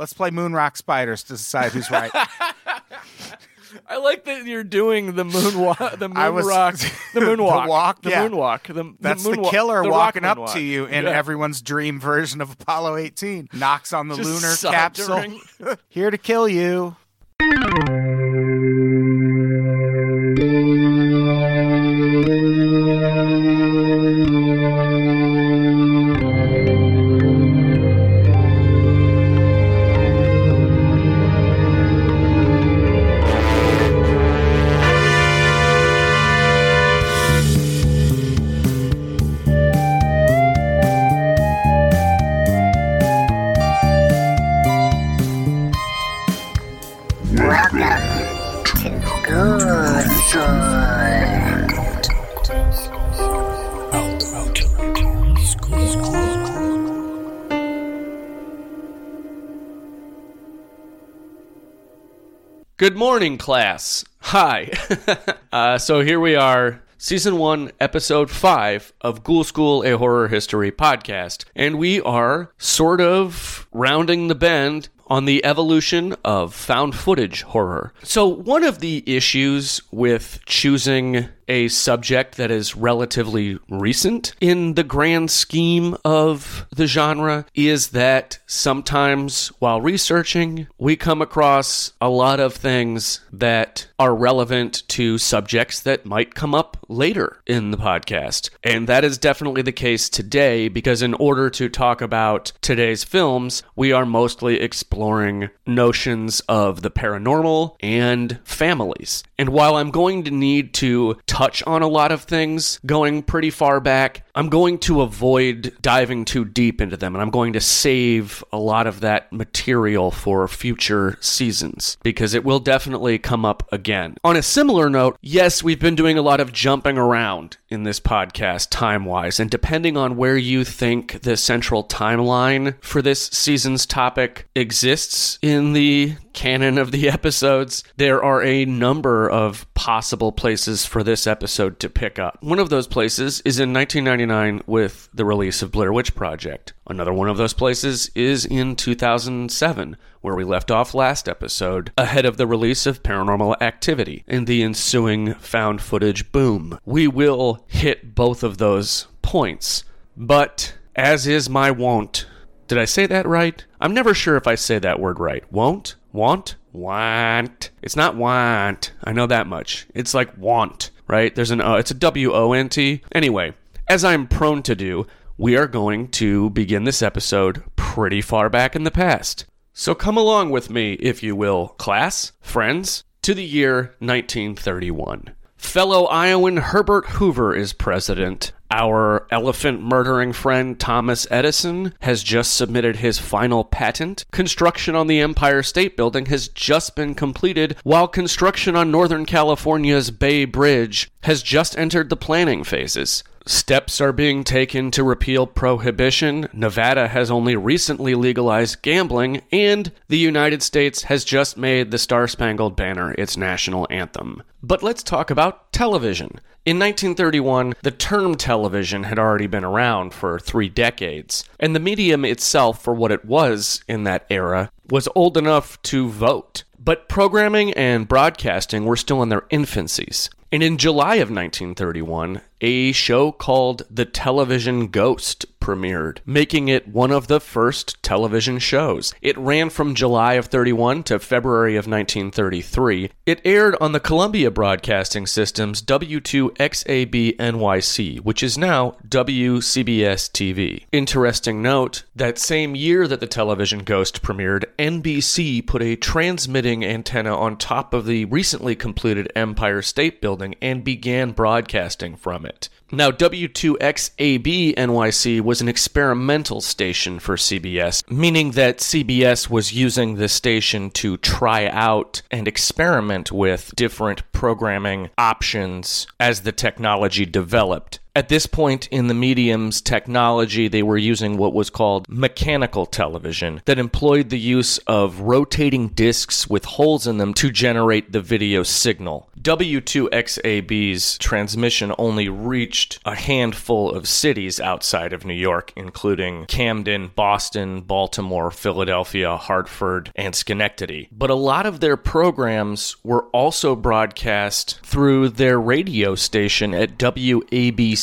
Let's play Moon Rock Spiders to decide who's right. I like that you're doing the moonwalk, the I was- moonwalk, the The moonwalk, walk, the yeah. moonwalk. The, That's the, moonwalk- killer the walking up moonwalk. to you in Yeah. everyone's dream version of Apollo 18. Knocks on the Just lunar capsule. Here to kill you. Morning, class. Hi. uh, so here we are, season one, episode five of Ghoul School, a horror history podcast. And we are sort of rounding the bend on the evolution of found footage horror. So, one of the issues with choosing a subject that is relatively recent in the grand scheme of the genre is that sometimes while researching, we come across a lot of things that are relevant to subjects that might come up later in the podcast. And that is definitely the case today because, in order to talk about today's films, we are mostly exploring notions of the paranormal and families. And while I'm going to need to touch on a lot of things going pretty far back, I'm going to avoid diving too deep into them and I'm going to save a lot of that material for future seasons because it will definitely come up again. On a similar note, yes, we've been doing a lot of jumping around in this podcast time wise, and depending on where you think the central timeline for this season's topic exists in the canon of the episodes, there are a number of possible places for this episode to pick up. One of those places is in 1999 with the release of Blair Witch Project. Another one of those places is in 2007, where we left off last episode, ahead of the release of Paranormal Activity and the ensuing found footage boom. We will hit both of those points, but as is my wont, did I say that right? I'm never sure if I say that word right. Won't? Want? Want. It's not want. I know that much. It's like want, right? There's an O. It's a W O N T. Anyway, as I'm prone to do, we are going to begin this episode pretty far back in the past. So come along with me, if you will, class, friends, to the year 1931. Fellow Iowan Herbert Hoover is president. Our elephant murdering friend Thomas Edison has just submitted his final patent. Construction on the Empire State Building has just been completed, while construction on Northern California's Bay Bridge has just entered the planning phases. Steps are being taken to repeal prohibition. Nevada has only recently legalized gambling, and the United States has just made the Star Spangled Banner its national anthem. But let's talk about television. In 1931, the term television had already been around for three decades, and the medium itself, for what it was in that era, was old enough to vote. But programming and broadcasting were still in their infancies. And in July of 1931, a show called The Television Ghost premiered, making it one of the first television shows. It ran from July of 31 to February of 1933. It aired on the Columbia Broadcasting System's W2XAB NYC, which is now WCBS TV. Interesting note that same year that The Television Ghost premiered, NBC put a transmitting antenna on top of the recently completed Empire State Building and began broadcasting from it. Now, W2XAB NYC was an experimental station for CBS, meaning that CBS was using the station to try out and experiment with different programming options as the technology developed. At this point in the medium's technology, they were using what was called mechanical television that employed the use of rotating discs with holes in them to generate the video signal. W2XAB's transmission only reached a handful of cities outside of New York, including Camden, Boston, Baltimore, Philadelphia, Hartford, and Schenectady. But a lot of their programs were also broadcast through their radio station at WABC,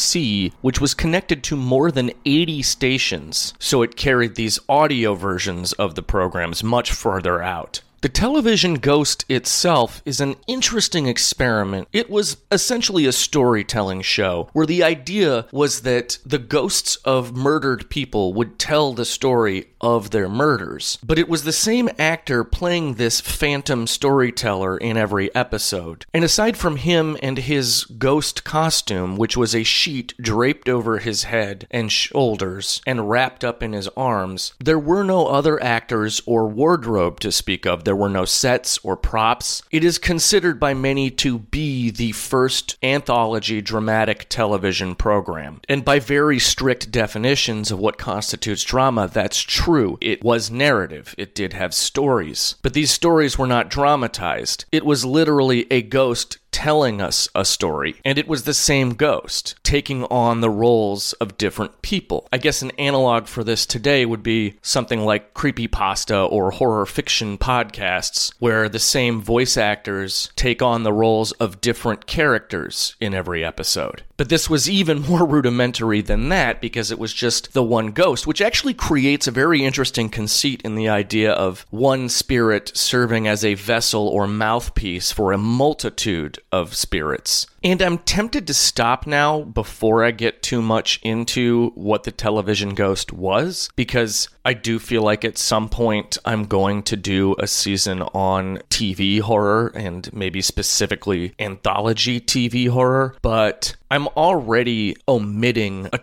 which was connected to more than 80 stations, so it carried these audio versions of the programs much further out. The television ghost itself is an interesting experiment. It was essentially a storytelling show where the idea was that the ghosts of murdered people would tell the story of their murders. But it was the same actor playing this phantom storyteller in every episode. And aside from him and his ghost costume, which was a sheet draped over his head and shoulders and wrapped up in his arms, there were no other actors or wardrobe to speak of. There were no sets or props. It is considered by many to be the first anthology dramatic television program. And by very strict definitions of what constitutes drama, that's true. It was narrative, it did have stories. But these stories were not dramatized. It was literally a ghost telling us a story, and it was the same ghost taking on the roles of different people. I guess an analog for this today would be something like creepypasta or horror fiction podcasts, where the same voice actors take on the roles of different characters in every episode. But this was even more rudimentary than that because it was just the one ghost, which actually creates a very interesting conceit in the idea of one spirit serving as a vessel or mouthpiece for a multitude of spirits. And I'm tempted to stop now before I get too much into what the television ghost was, because I do feel like at some point I'm going to do a season on TV horror and maybe specifically anthology TV horror, but I'm already omitting a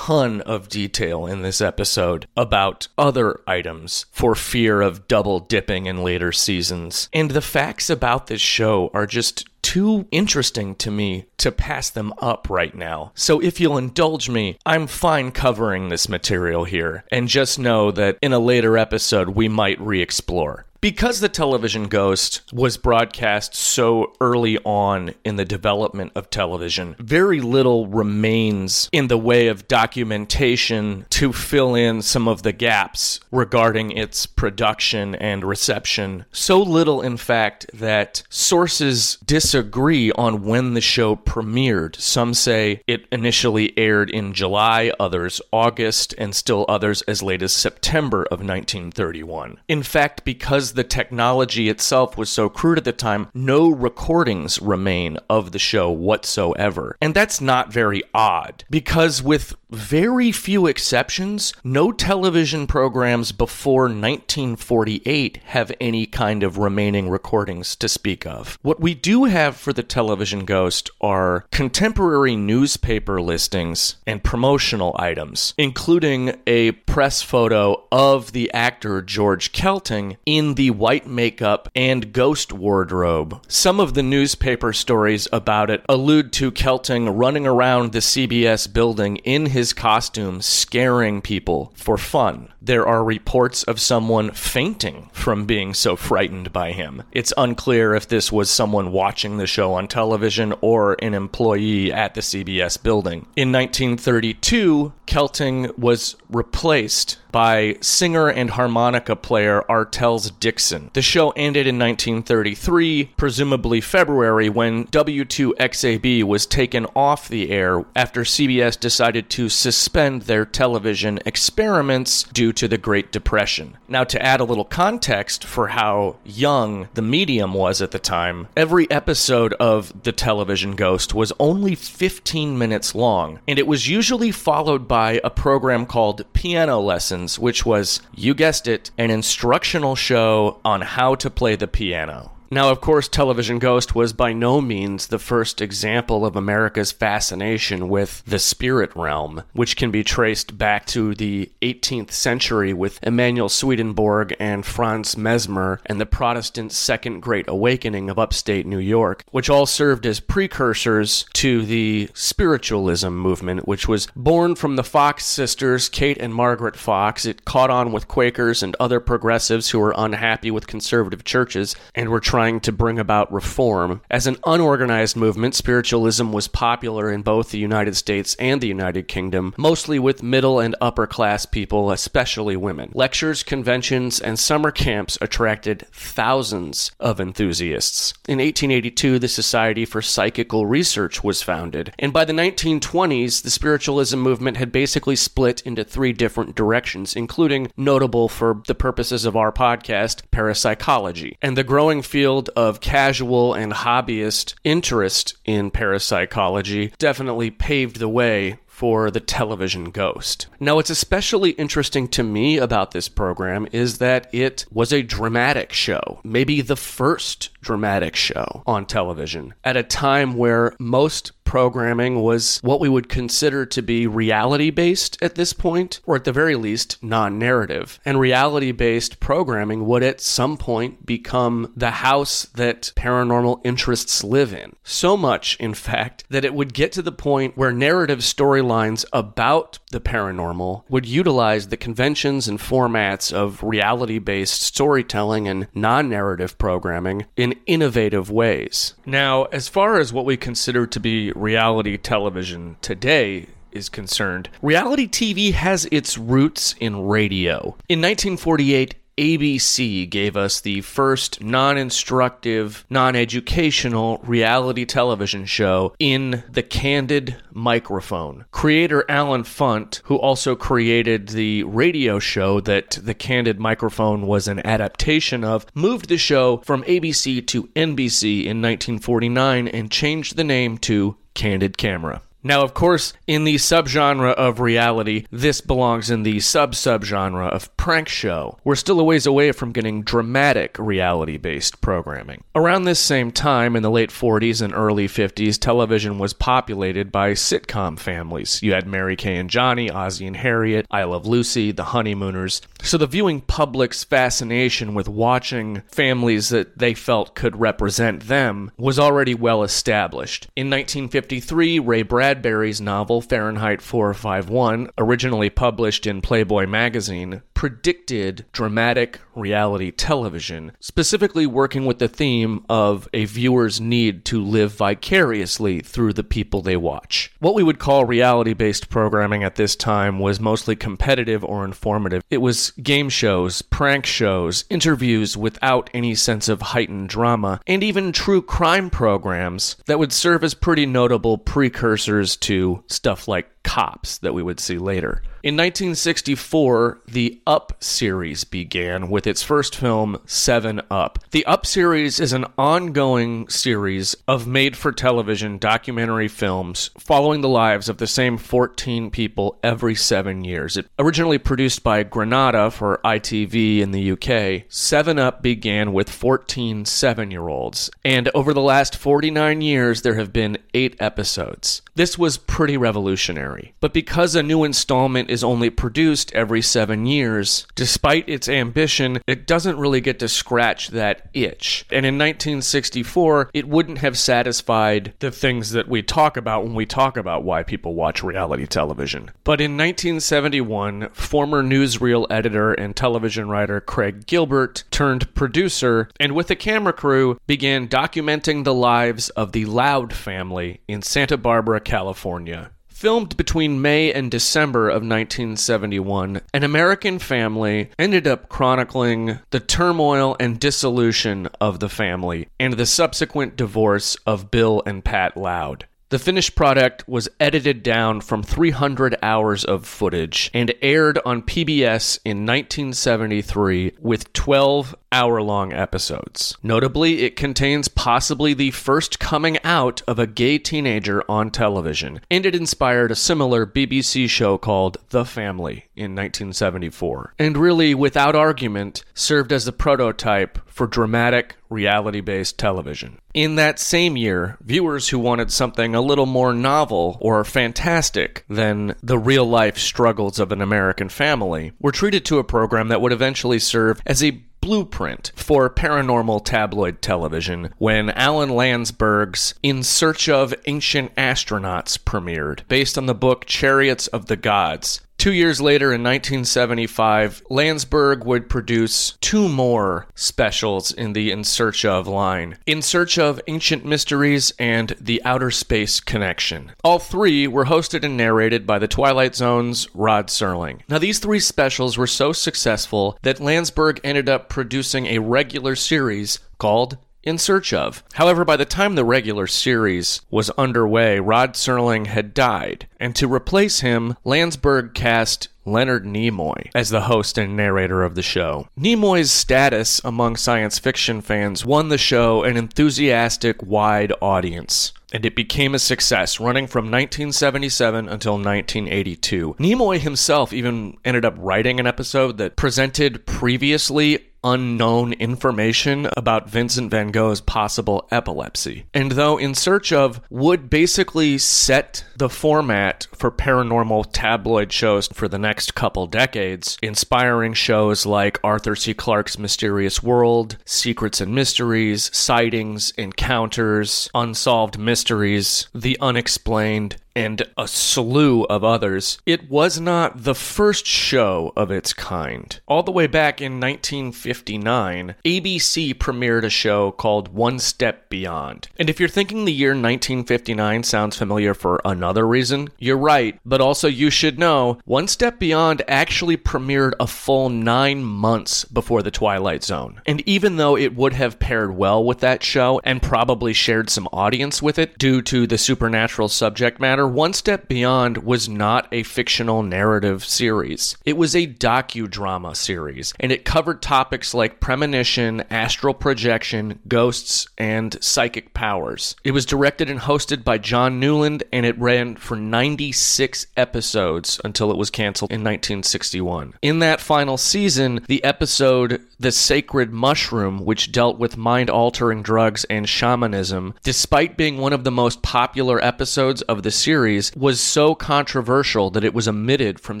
ton of detail in this episode about other items for fear of double dipping in later seasons. And the facts about this show are just too interesting to me to pass them up right now. So if you'll indulge me, I'm fine covering this material here, and just know that in a later episode we might re explore. Because the television ghost was broadcast so early on in the development of television, very little remains in the way of documentation to fill in some of the gaps regarding its production and reception. So little, in fact, that sources disagree on when the show premiered. Some say it initially aired in July, others August, and still others as late as September of 1931. In fact, because the technology itself was so crude at the time, no recordings remain of the show whatsoever. And that's not very odd, because with very few exceptions, no television programs before 1948 have any kind of remaining recordings to speak of. What we do have for the television ghost are contemporary newspaper listings and promotional items, including a press photo of the actor George Kelting in the white makeup and ghost wardrobe. Some of the newspaper stories about it allude to Kelting running around the CBS building in his costume, scaring people for fun. There are reports of someone fainting from being so frightened by him. It's unclear if this was someone watching the show on television or an employee at the CBS building. In 1932, Kelting was replaced by singer and harmonica player Artels Dixon. The show ended in 1933, presumably February, when W2XAB was taken off the air after CBS decided to suspend their television experiments due to the Great Depression. Now, to add a little context for how young the medium was at the time, every episode of The Television Ghost was only 15 minutes long, and it was usually followed by a program called Piano Lessons, which was, you guessed it, an instructional show on how to play the piano. Now, of course, Television Ghost was by no means the first example of America's fascination with the spirit realm, which can be traced back to the 18th century with Emanuel Swedenborg and Franz Mesmer and the Protestant Second Great Awakening of upstate New York, which all served as precursors to the spiritualism movement, which was born from the Fox sisters, Kate and Margaret Fox. It caught on with Quakers and other progressives who were unhappy with conservative churches and were trying to bring about reform. As an unorganized movement, spiritualism was popular in both the United States and the United Kingdom, mostly with middle and upper class people, especially women. Lectures, conventions, and summer camps attracted thousands of enthusiasts. In 1882, the Society for Psychical Research was founded, and by the 1920s, the spiritualism movement had basically split into three different directions, including notable for the purposes of our podcast, parapsychology. And the growing field of casual and hobbyist interest in parapsychology definitely paved the way for the television ghost. Now, what's especially interesting to me about this program is that it was a dramatic show, maybe the first dramatic show on television, at a time where most programming was what we would consider to be reality based at this point, or at the very least, non narrative. And reality based programming would at some point become the house that paranormal interests live in. So much, in fact, that it would get to the point where narrative storylines about the paranormal would utilize the conventions and formats of reality based storytelling and non narrative programming in innovative ways. Now, as far as what we consider to be reality television today, is concerned, reality TV has its roots in radio. In 1948, ABC gave us the first non instructive, non educational reality television show in the candid microphone. Creator Allen Funt, who also created the radio show that the candid microphone was an adaptation of, moved the show from ABC to NBC in 1949 and changed the name to Candid Camera. Now, of course, in the subgenre of reality, this belongs in the sub subgenre of prank show. We're still a ways away from getting dramatic reality based programming. Around this same time, in the late 40s and early 50s, television was populated by sitcom families. You had Mary Kay and Johnny, Ozzie and Harriet, I Love Lucy, The Honeymooners. So the viewing public's fascination with watching families that they felt could represent them was already well established. In 1953, Ray Bradbury's novel Fahrenheit 451, originally published in Playboy magazine, predicted dramatic reality television, specifically working with the theme of a viewer's need to live vicariously through the people they watch. What we would call reality based programming at this time was mostly competitive or informative. It was game shows, prank shows, interviews without any sense of heightened drama, and even true crime programs that would serve as pretty notable precursors to stuff like cops that we would see later. In 1964, the Up series began with its first film, Seven Up. The Up series is an ongoing series of made for television documentary films following the lives of the same 14 people every seven years. It originally produced by Granada for ITV in the UK. Seven Up began with 14 seven year olds, and over the last 49 years, there have been eight episodes. This was pretty revolutionary. But because a new installment is only produced every seven years, despite its ambition, it doesn't really get to scratch that itch. And in 1964, it wouldn't have satisfied the things that we talk about when we talk about why people watch reality television. But in 1971, former newsreel editor and television writer Craig Gilbert turned producer and with a camera crew began documenting the lives of the Loud family in Santa Barbara, California. Filmed between May and December of 1971, an American family ended up chronicling the turmoil and dissolution of the family and the subsequent divorce of Bill and Pat Loud. The finished product was edited down from 300 hours of footage and aired on PBS in 1973 with 12 hour long episodes. Notably, it contains possibly the first coming out of a gay teenager on television, and it inspired a similar BBC show called The Family in 1974, and really, without argument, served as the prototype for dramatic, reality based television. In that same year, viewers who wanted something a little more novel or fantastic than the real life struggles of an American family were treated to a program that would eventually serve as a blueprint for paranormal tabloid television when Alan Landsburg's In Search of Ancient Astronauts premiered, based on the book Chariots of the Gods. Two years later, in 1975, Landsburg would produce two more specials in the In Search of line In Search of Ancient Mysteries and The Outer Space Connection. All three were hosted and narrated by The Twilight Zone's Rod Serling. Now, these three specials were so successful that Landsburg ended up producing a regular series called in search of. However, by the time the regular series was underway, Rod Serling had died, and to replace him, Landsburg cast Leonard Nimoy as the host and narrator of the show. Nimoy's status among science fiction fans won the show an enthusiastic, wide audience and it became a success, running from 1977 until 1982. Nimoy himself even ended up writing an episode that presented previously unknown information about Vincent van Gogh's possible epilepsy. And though In Search of would basically set the format for paranormal tabloid shows for the next couple decades, inspiring shows like Arthur C. Clarke's Mysterious World, Secrets and Mysteries, Sightings, Encounters, Unsolved Mysteries, The Unexplained, and a slew of others, it was not the first show of its kind. All the way back in 1959, ABC premiered a show called One Step Beyond. And if you're thinking the year 1959 sounds familiar for another reason, you're right, but also you should know One Step Beyond actually premiered a full nine months before The Twilight Zone. And even though it would have paired well with that show and probably shared some audience with it due to the supernatural subject matter, one Step Beyond was not a fictional narrative series. It was a docudrama series, and it covered topics like premonition, astral projection, ghosts, and psychic powers. It was directed and hosted by John Newland, and it ran for 96 episodes until it was canceled in 1961. In that final season, the episode The Sacred Mushroom, which dealt with mind altering drugs and shamanism, despite being one of the most popular episodes of the series, was so controversial that it was omitted from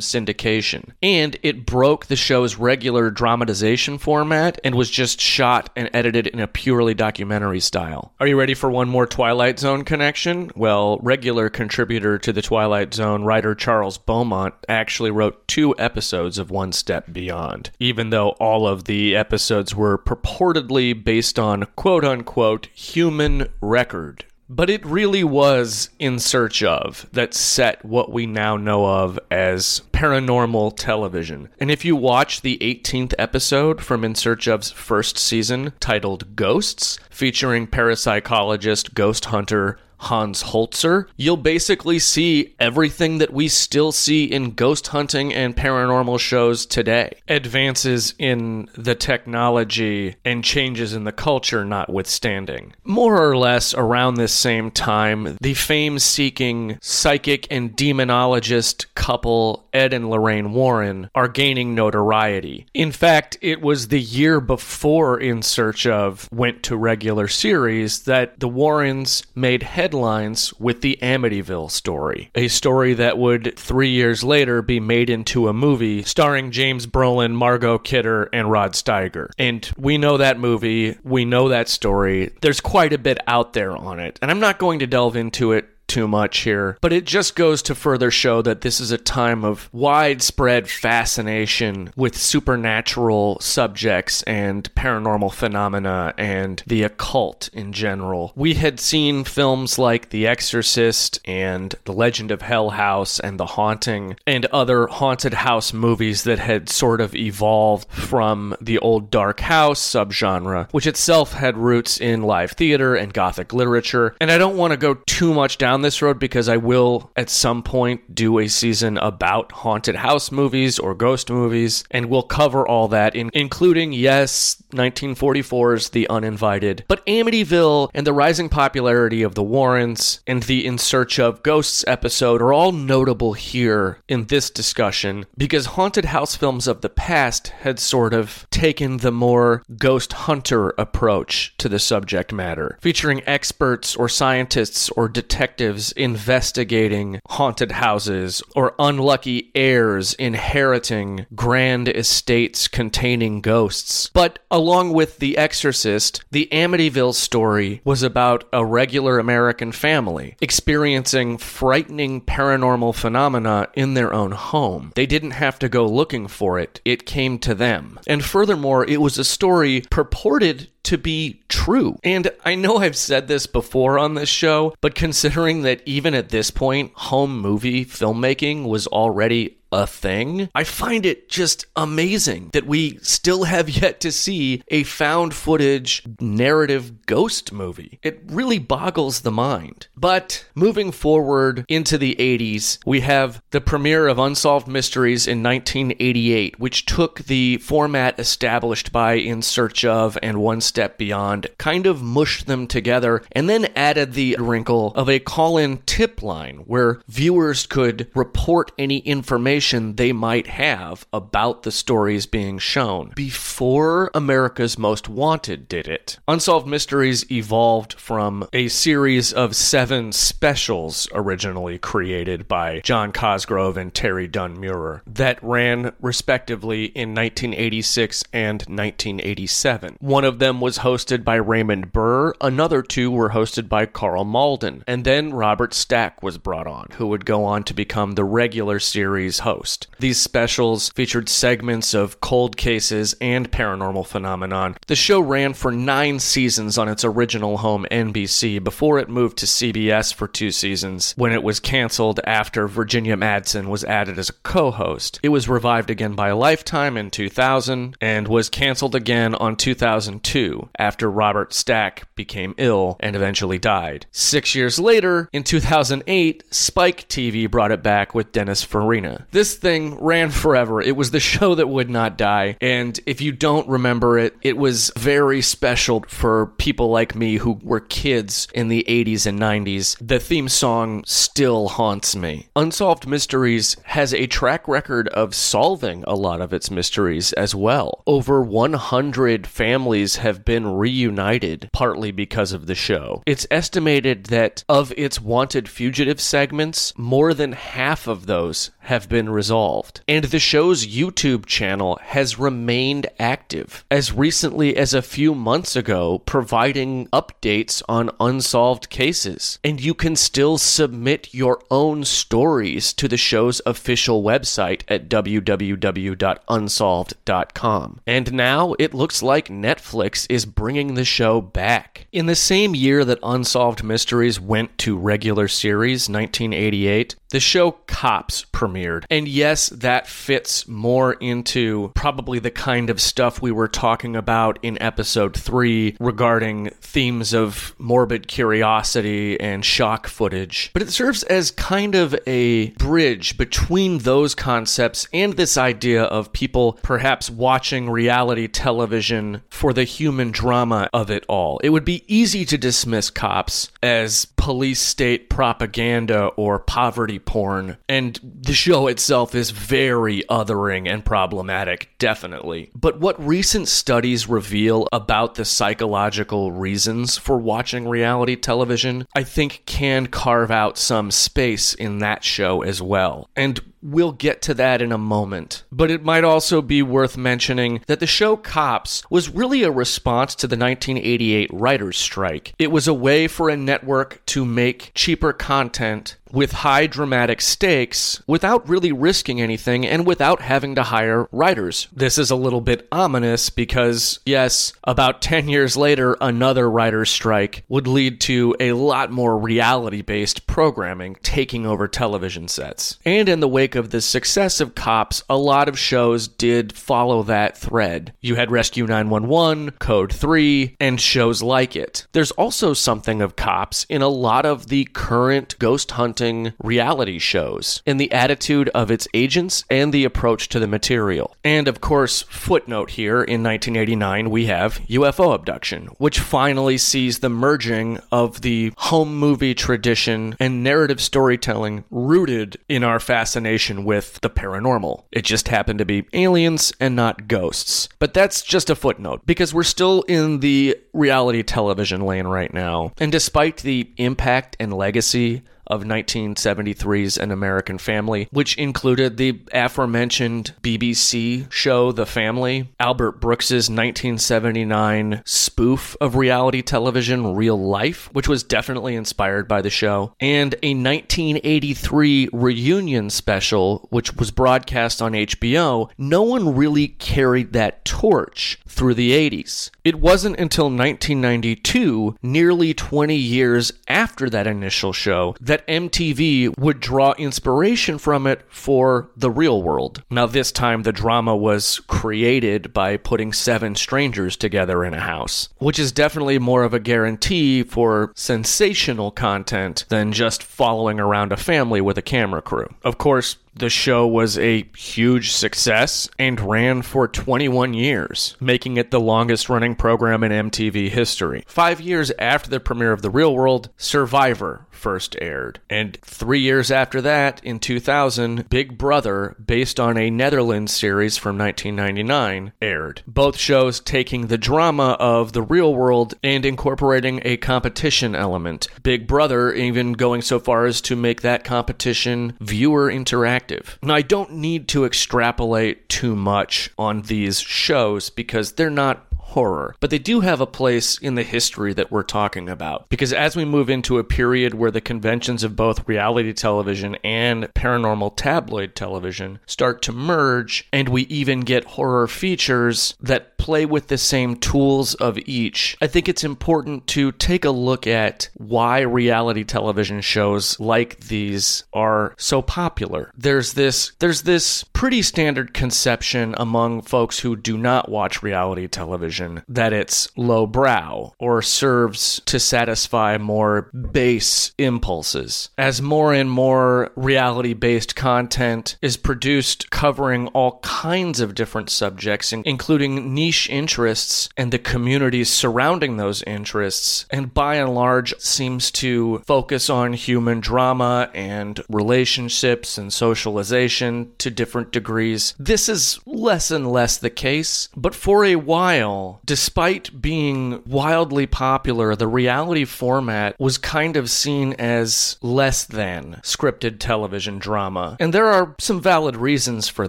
syndication. And it broke the show's regular dramatization format and was just shot and edited in a purely documentary style. Are you ready for one more Twilight Zone connection? Well, regular contributor to the Twilight Zone, writer Charles Beaumont, actually wrote two episodes of One Step Beyond, even though all of the episodes were purportedly based on quote unquote human record. But it really was In Search of that set what we now know of as paranormal television. And if you watch the 18th episode from In Search of's first season titled Ghosts, featuring parapsychologist, ghost hunter, Hans Holzer, you'll basically see everything that we still see in ghost hunting and paranormal shows today. Advances in the technology and changes in the culture notwithstanding. More or less around this same time, the fame seeking psychic and demonologist couple Ed and Lorraine Warren are gaining notoriety. In fact, it was the year before In Search of went to regular series that the Warrens made headlines with the Amityville story, a story that would three years later be made into a movie starring James Brolin, Margot Kidder, and Rod Steiger. And we know that movie, we know that story. There's quite a bit out there on it, and I'm not going to delve into it too much here, but it just goes to further show that this is a time of widespread fascination with supernatural subjects and paranormal phenomena and the occult in general. We had seen films like The Exorcist and The Legend of Hell House and The Haunting and other haunted house movies that had sort of evolved from the old dark house subgenre, which itself had roots in live theater and gothic literature. And I don't want to go too much down down this road because I will at some point do a season about haunted house movies or ghost movies, and we'll cover all that, in, including, yes, 1944's The Uninvited, but Amityville and the rising popularity of the Warrens and the In Search of Ghosts episode are all notable here in this discussion because haunted house films of the past had sort of taken the more ghost hunter approach to the subject matter, featuring experts or scientists or detectives investigating haunted houses or unlucky heirs inheriting grand estates containing ghosts. But along with The Exorcist, the Amityville story was about a regular American family experiencing frightening paranormal phenomena in their own home. They didn't have to go looking for it, it came to them. And furthermore, it was a story purported to be true. And I know I've said this before on this show, but considering that even at this point, home movie filmmaking was already a thing. I find it just amazing that we still have yet to see a found footage narrative ghost movie. It really boggles the mind. But moving forward into the 80s, we have the premiere of Unsolved Mysteries in 1988, which took the format established by In Search of and One Step Beyond, kind of mushed them together, and then added the wrinkle of a call in tip line where viewers could report any information they might have about the stories being shown before America's Most Wanted did it. Unsolved Mysteries evolved from a series of seven specials originally created by John Cosgrove and Terry Dunn Meurer that ran respectively in 1986 and 1987. One of them was hosted by Raymond Burr, another two were hosted by Karl Malden, and then Robert Stack was brought on, who would go on to become the regular series host. These specials featured segments of cold cases and paranormal phenomenon. The show ran for nine seasons on its original home NBC before it moved to CBS for two seasons when it was canceled after Virginia Madsen was added as a co host. It was revived again by Lifetime in 2000 and was canceled again on 2002 after Robert Stack became ill and eventually died. Six years later, in 2008, Spike TV brought it back with Dennis Farina. This thing ran forever. It was the show that would not die. And if you don't remember it, it was very special for people like me who were kids in the 80s and 90s. The theme song still haunts me. Unsolved Mysteries has a track record of solving a lot of its mysteries as well. Over 100 families have been reunited partly because of the show. It's estimated that of its wanted fugitive segments, more than half of those have been resolved. And the show's YouTube channel has remained active as recently as a few months ago, providing updates on unsolved cases. And you can still submit your own stories to the show's official website at www.unsolved.com. And now it looks like Netflix is bringing the show back. In the same year that Unsolved Mysteries went to regular series, 1988, the show Cops premiered. And yes, that fits more into probably the kind of stuff we were talking about in episode 3 regarding themes of morbid curiosity and shock footage. But it serves as kind of a bridge between those concepts and this idea of people perhaps watching reality television for the human drama of it all. It would be easy to dismiss cops as police state propaganda or poverty porn, and the show itself is very othering and problematic, definitely. But what recent studies reveal about the psychological reasons for watching reality television, I think can carve out some space in that show as well. And We'll get to that in a moment. But it might also be worth mentioning that the show Cops was really a response to the 1988 writer's strike. It was a way for a network to make cheaper content with high dramatic stakes without really risking anything and without having to hire writers. This is a little bit ominous because, yes, about 10 years later, another writer's strike would lead to a lot more reality based programming taking over television sets. And in the wake of the success of Cops, a lot of shows did follow that thread. You had Rescue 911, Code 3, and shows like it. There's also something of Cops in a lot of the current ghost hunting reality shows, in the attitude of its agents and the approach to the material. And of course, footnote here in 1989, we have UFO abduction, which finally sees the merging of the home movie tradition and narrative storytelling rooted in our fascination with the paranormal. It just happened to be aliens and not ghosts. But that's just a footnote because we're still in the reality television lane right now. And despite the impact and legacy of 1973's An American Family, which included the aforementioned BBC show The Family, Albert Brooks's 1979 spoof of reality television Real Life, which was definitely inspired by the show, and a 1983 reunion special which was broadcast on HBO. No one really carried that torch through the 80s. It wasn't until 1992, nearly 20 years after that initial show, that MTV would draw inspiration from it for the real world. Now, this time the drama was created by putting seven strangers together in a house, which is definitely more of a guarantee for sensational content than just following around a family with a camera crew. Of course, the show was a huge success and ran for 21 years, making it the longest running program in MTV history. Five years after the premiere of The Real World, Survivor first aired. And three years after that, in 2000, Big Brother, based on a Netherlands series from 1999, aired. Both shows taking the drama of The Real World and incorporating a competition element. Big Brother even going so far as to make that competition viewer interactive. Now, I don't need to extrapolate too much on these shows because they're not horror, but they do have a place in the history that we're talking about. Because as we move into a period where the conventions of both reality television and paranormal tabloid television start to merge, and we even get horror features that play with the same tools of each, I think it's important to take a look at why reality television shows like these are so popular. There's this there's this pretty standard conception among folks who do not watch reality television that it's lowbrow or serves to satisfy more base impulses. As more and more reality based content is produced covering all kinds of different subjects, including niche interests and the communities surrounding those interests, and by and large seems to focus on human drama and relationships and socialization to different degrees. This is less and less the case, but for a while, despite being wildly popular, the reality format was kind of seen as less than scripted television drama. And there are some valid reasons for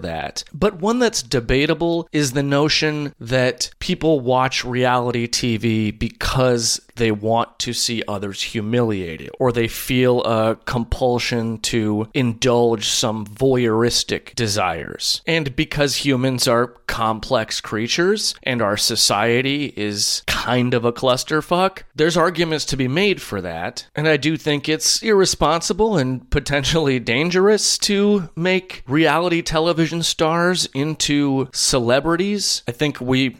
that. But one that's debatable is the notion that people watch reality TV because they want to see others humiliated or they feel a compulsion to indulge some voyeuristic desires. And because humans are complex creatures and our society is kind of a clusterfuck, there's arguments to be made for that. And I do think it's irresponsible and potentially dangerous to make reality television stars into celebrities. I think we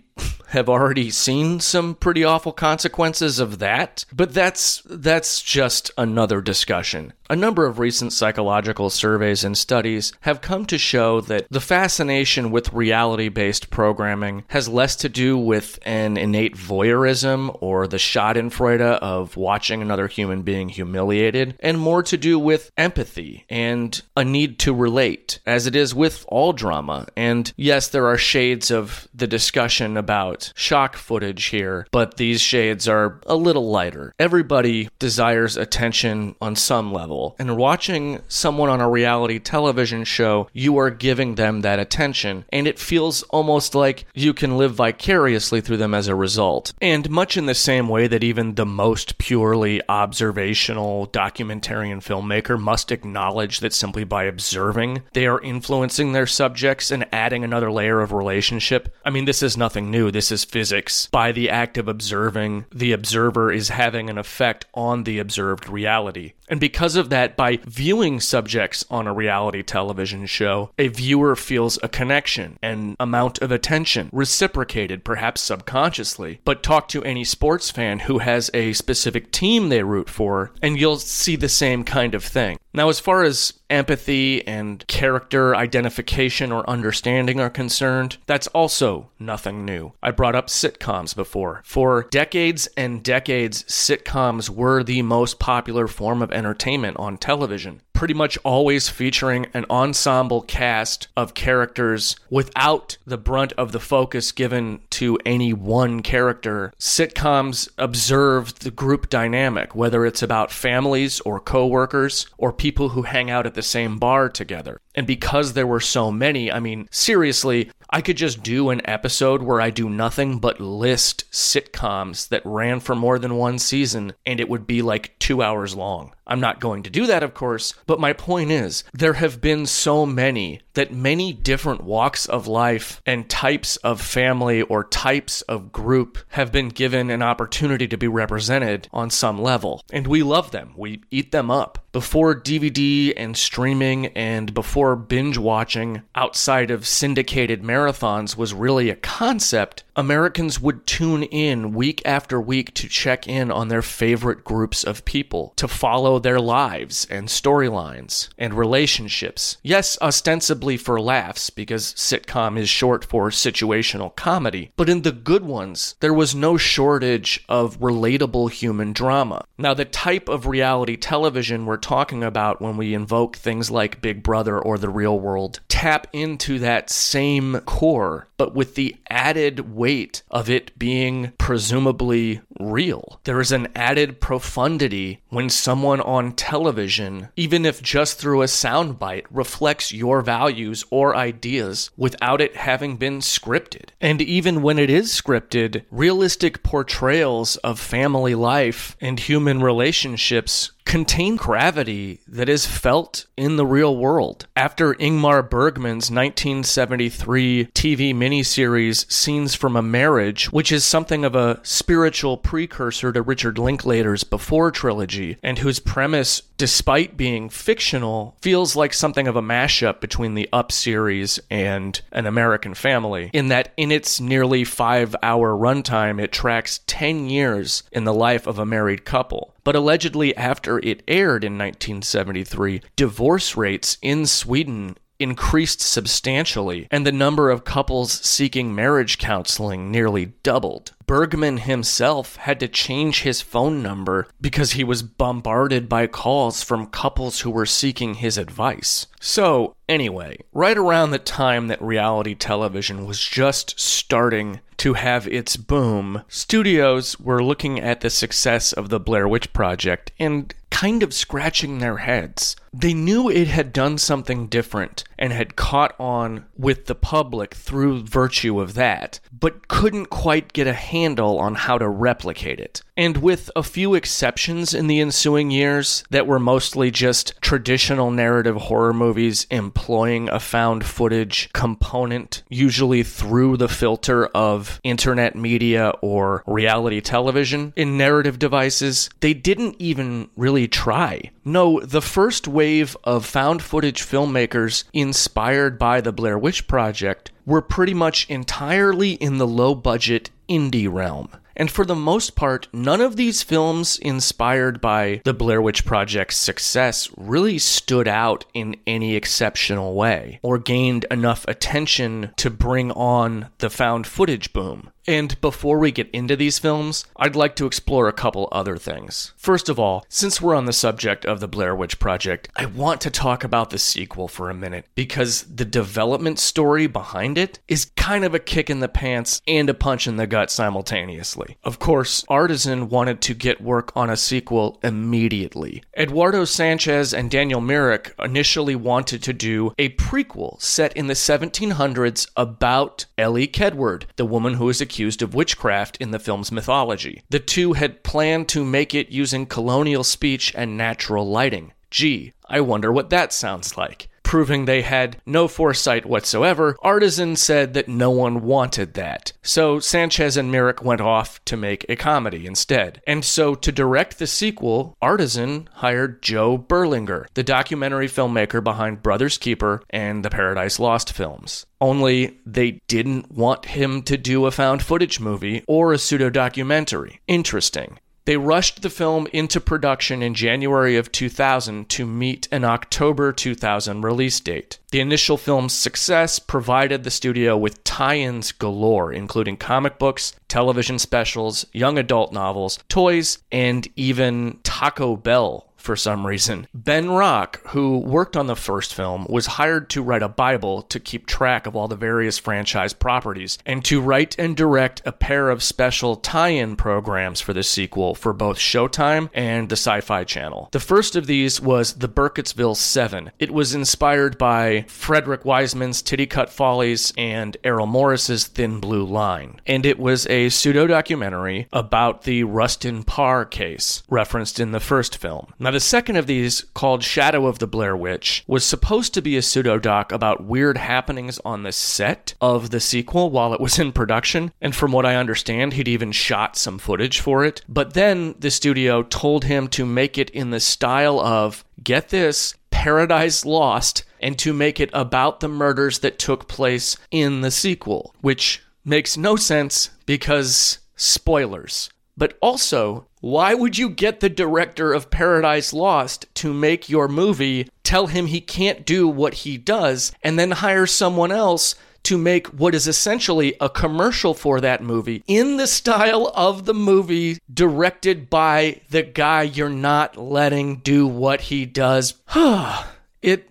have already seen some pretty awful consequences of that, but that's that's just another discussion. A number of recent psychological surveys and studies have come to show that the fascination with reality-based programming has less to do with an innate voyeurism or the schadenfreude of watching another human being humiliated and more to do with empathy and a need to relate as it is with all drama. And yes, there are shades of the discussion about shock footage here, but these shades are a little lighter. Everybody desires attention on some level, and watching someone on a reality television show, you are giving them that attention, and it feels almost like you can live vicariously through them as a result. And much in the same way that even the most purely observational documentarian filmmaker must acknowledge that simply by observing, they are influencing their subjects and adding another layer of relationship. I mean, this is nothing new. This is physics. By the act of observing, the observer is having an effect on the observed reality. And because of that, by viewing subjects on a reality television show, a viewer feels a connection, an amount of attention, reciprocated, perhaps subconsciously. But talk to any sports fan who has a specific team they root for, and you'll see the same kind of thing. Now, as far as empathy and character identification or understanding are concerned, that's also nothing new. I brought up sitcoms before. For decades and decades, sitcoms were the most popular form of entertainment on television pretty much always featuring an ensemble cast of characters without the brunt of the focus given to any one character. Sitcoms observe the group dynamic, whether it's about families or coworkers or people who hang out at the same bar together. And because there were so many, I mean, seriously, I could just do an episode where I do nothing but list sitcoms that ran for more than one season, and it would be like two hours long. I'm not going to do that, of course, but my point is there have been so many that many different walks of life and types of family or types of group have been given an opportunity to be represented on some level. And we love them, we eat them up. Before DVD and streaming and before binge watching outside of syndicated marathons was really a concept, Americans would tune in week after week to check in on their favorite groups of people, to follow their lives and storylines and relationships. Yes, ostensibly for laughs, because sitcom is short for situational comedy, but in the good ones, there was no shortage of relatable human drama. Now, the type of reality television we're talking about when we invoke things like Big Brother or the real world tap into that same core, but with the added weight of it being presumably real. There is an added profundity when someone on television, even if just through a soundbite, reflects your values or ideas without it having been scripted. And even when it is scripted, realistic portrayals of family life and human relationships contain gravity that is felt in the real world. After Ingmar Bergman's 1973 TV miniseries Scenes from a Marriage, which is something of a spiritual precursor to Richard Linklater's Before trilogy, and whose premise, despite being fictional, feels like something of a mashup between the Up series and An American Family, in that in its nearly five hour runtime, it tracks 10 years in the life of a married couple. But allegedly, after it aired in 1973, divorce rates in Sweden increased substantially, and the number of couples seeking marriage counseling nearly doubled. Bergman himself had to change his phone number because he was bombarded by calls from couples who were seeking his advice. So, anyway, right around the time that reality television was just starting to have its boom, studios were looking at the success of the Blair Witch Project and kind of scratching their heads. They knew it had done something different and had caught on with the public through virtue of that, but couldn't quite get a handle on how to replicate it. And with a few exceptions in the ensuing years that were mostly just traditional narrative horror movies employing a found footage component, usually through the filter of internet media or reality television in narrative devices, they didn't even really try. No, the first wave of found footage filmmakers inspired by the Blair Witch Project were pretty much entirely in the low budget indie realm. And for the most part, none of these films inspired by the Blair Witch Project's success really stood out in any exceptional way or gained enough attention to bring on the found footage boom. And before we get into these films, I'd like to explore a couple other things. First of all, since we're on the subject of the Blair Witch Project, I want to talk about the sequel for a minute because the development story behind it is kind of a kick in the pants and a punch in the gut simultaneously. Of course, Artisan wanted to get work on a sequel immediately. Eduardo Sanchez and Daniel Myrick initially wanted to do a prequel set in the 1700s about Ellie Kedward, the woman who was accused of witchcraft in the film's mythology. The two had planned to make it using colonial speech and natural lighting. Gee, I wonder what that sounds like. Proving they had no foresight whatsoever, Artisan said that no one wanted that. So Sanchez and Myrick went off to make a comedy instead. And so to direct the sequel, Artisan hired Joe Berlinger, the documentary filmmaker behind Brothers Keeper and the Paradise Lost films. Only they didn't want him to do a found footage movie or a pseudo documentary. Interesting. They rushed the film into production in January of 2000 to meet an October 2000 release date. The initial film's success provided the studio with tie ins galore, including comic books, television specials, young adult novels, toys, and even Taco Bell for some reason. Ben Rock, who worked on the first film, was hired to write a Bible to keep track of all the various franchise properties and to write and direct a pair of special tie in programs for the sequel for both Showtime and the Sci Fi Channel. The first of these was The Burkittsville Seven. It was inspired by Frederick Wiseman's Titicut Follies and Errol Morris's Thin Blue Line. And it was a pseudo documentary about the Rustin Parr case referenced in the first film. Now, the second of these, called Shadow of the Blair Witch, was supposed to be a pseudo-doc about weird happenings on the set of the sequel while it was in production, and from what I understand, he'd even shot some footage for it. But then the studio told him to make it in the style of, get this, Paradise Lost, and to make it about the murders that took place in the sequel, which makes no sense because spoilers. But also, why would you get the director of Paradise Lost to make your movie, tell him he can't do what he does, and then hire someone else to make what is essentially a commercial for that movie in the style of the movie directed by the guy you're not letting do what he does? it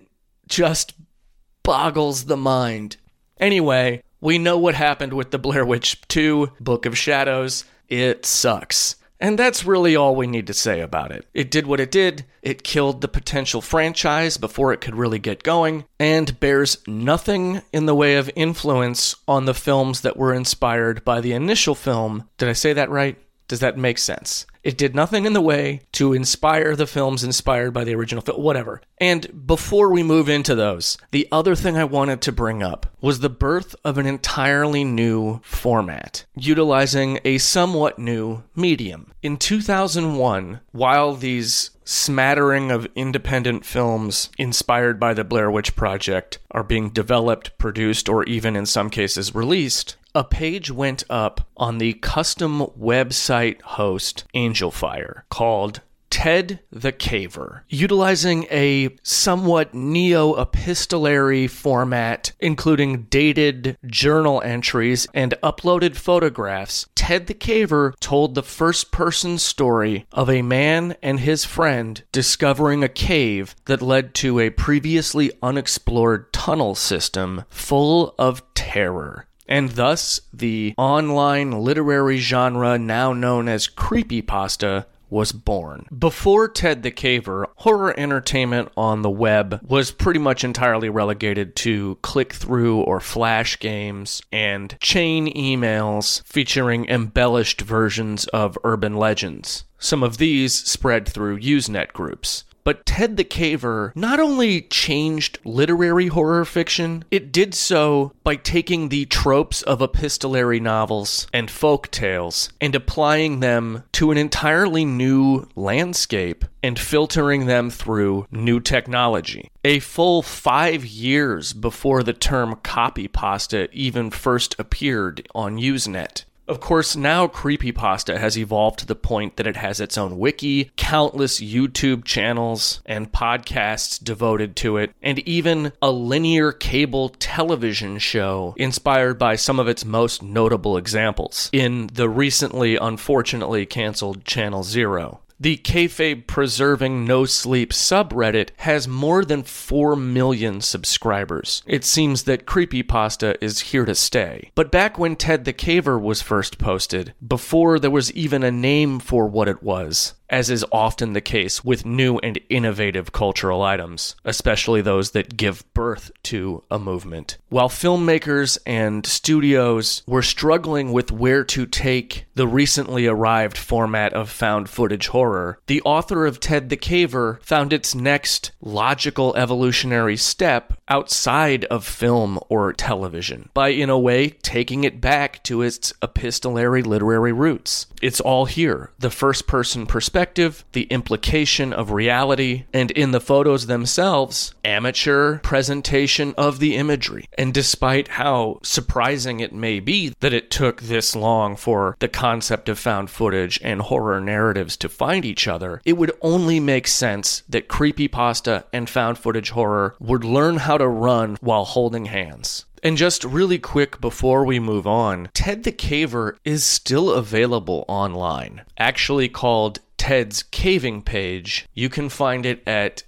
just boggles the mind. Anyway, we know what happened with the Blair Witch 2 Book of Shadows. It sucks. And that's really all we need to say about it. It did what it did, it killed the potential franchise before it could really get going, and bears nothing in the way of influence on the films that were inspired by the initial film. Did I say that right? Does that make sense? It did nothing in the way to inspire the films inspired by the original film, whatever. And before we move into those, the other thing I wanted to bring up was the birth of an entirely new format, utilizing a somewhat new medium. In 2001, while these smattering of independent films inspired by the Blair Witch Project are being developed, produced, or even in some cases released, a page went up on the custom website host Angelfire called Ted the Caver, utilizing a somewhat neo epistolary format, including dated journal entries and uploaded photographs. Ted the Caver told the first person story of a man and his friend discovering a cave that led to a previously unexplored tunnel system full of terror and thus the online literary genre now known as creepypasta was born. Before Ted the Caver, horror entertainment on the web was pretty much entirely relegated to click through or flash games and chain emails featuring embellished versions of urban legends. Some of these spread through Usenet groups. But Ted the Caver not only changed literary horror fiction, it did so by taking the tropes of epistolary novels and folk tales and applying them to an entirely new landscape and filtering them through new technology. A full five years before the term copypasta even first appeared on Usenet. Of course, now creepypasta has evolved to the point that it has its own wiki, countless YouTube channels and podcasts devoted to it, and even a linear cable television show inspired by some of its most notable examples in the recently unfortunately canceled Channel Zero. The kayfabe preserving no sleep subreddit has more than 4 million subscribers. It seems that creepypasta is here to stay. But back when Ted the Caver was first posted, before there was even a name for what it was, as is often the case with new and innovative cultural items, especially those that give birth to a movement. While filmmakers and studios were struggling with where to take the recently arrived format of found footage horror, the author of Ted the Caver found its next logical evolutionary step outside of film or television by, in a way, taking it back to its epistolary literary roots. It's all here the first person perspective, the implication of reality, and in the photos themselves, amateur presentation of the imagery. And despite how surprising it may be that it took this long for the concept of found footage and horror narratives to find each other, it would only make sense that creepypasta and found footage horror would learn how to run while holding hands. And just really quick before we move on, Ted the Caver is still available online, actually called Ted's Caving Page. You can find it at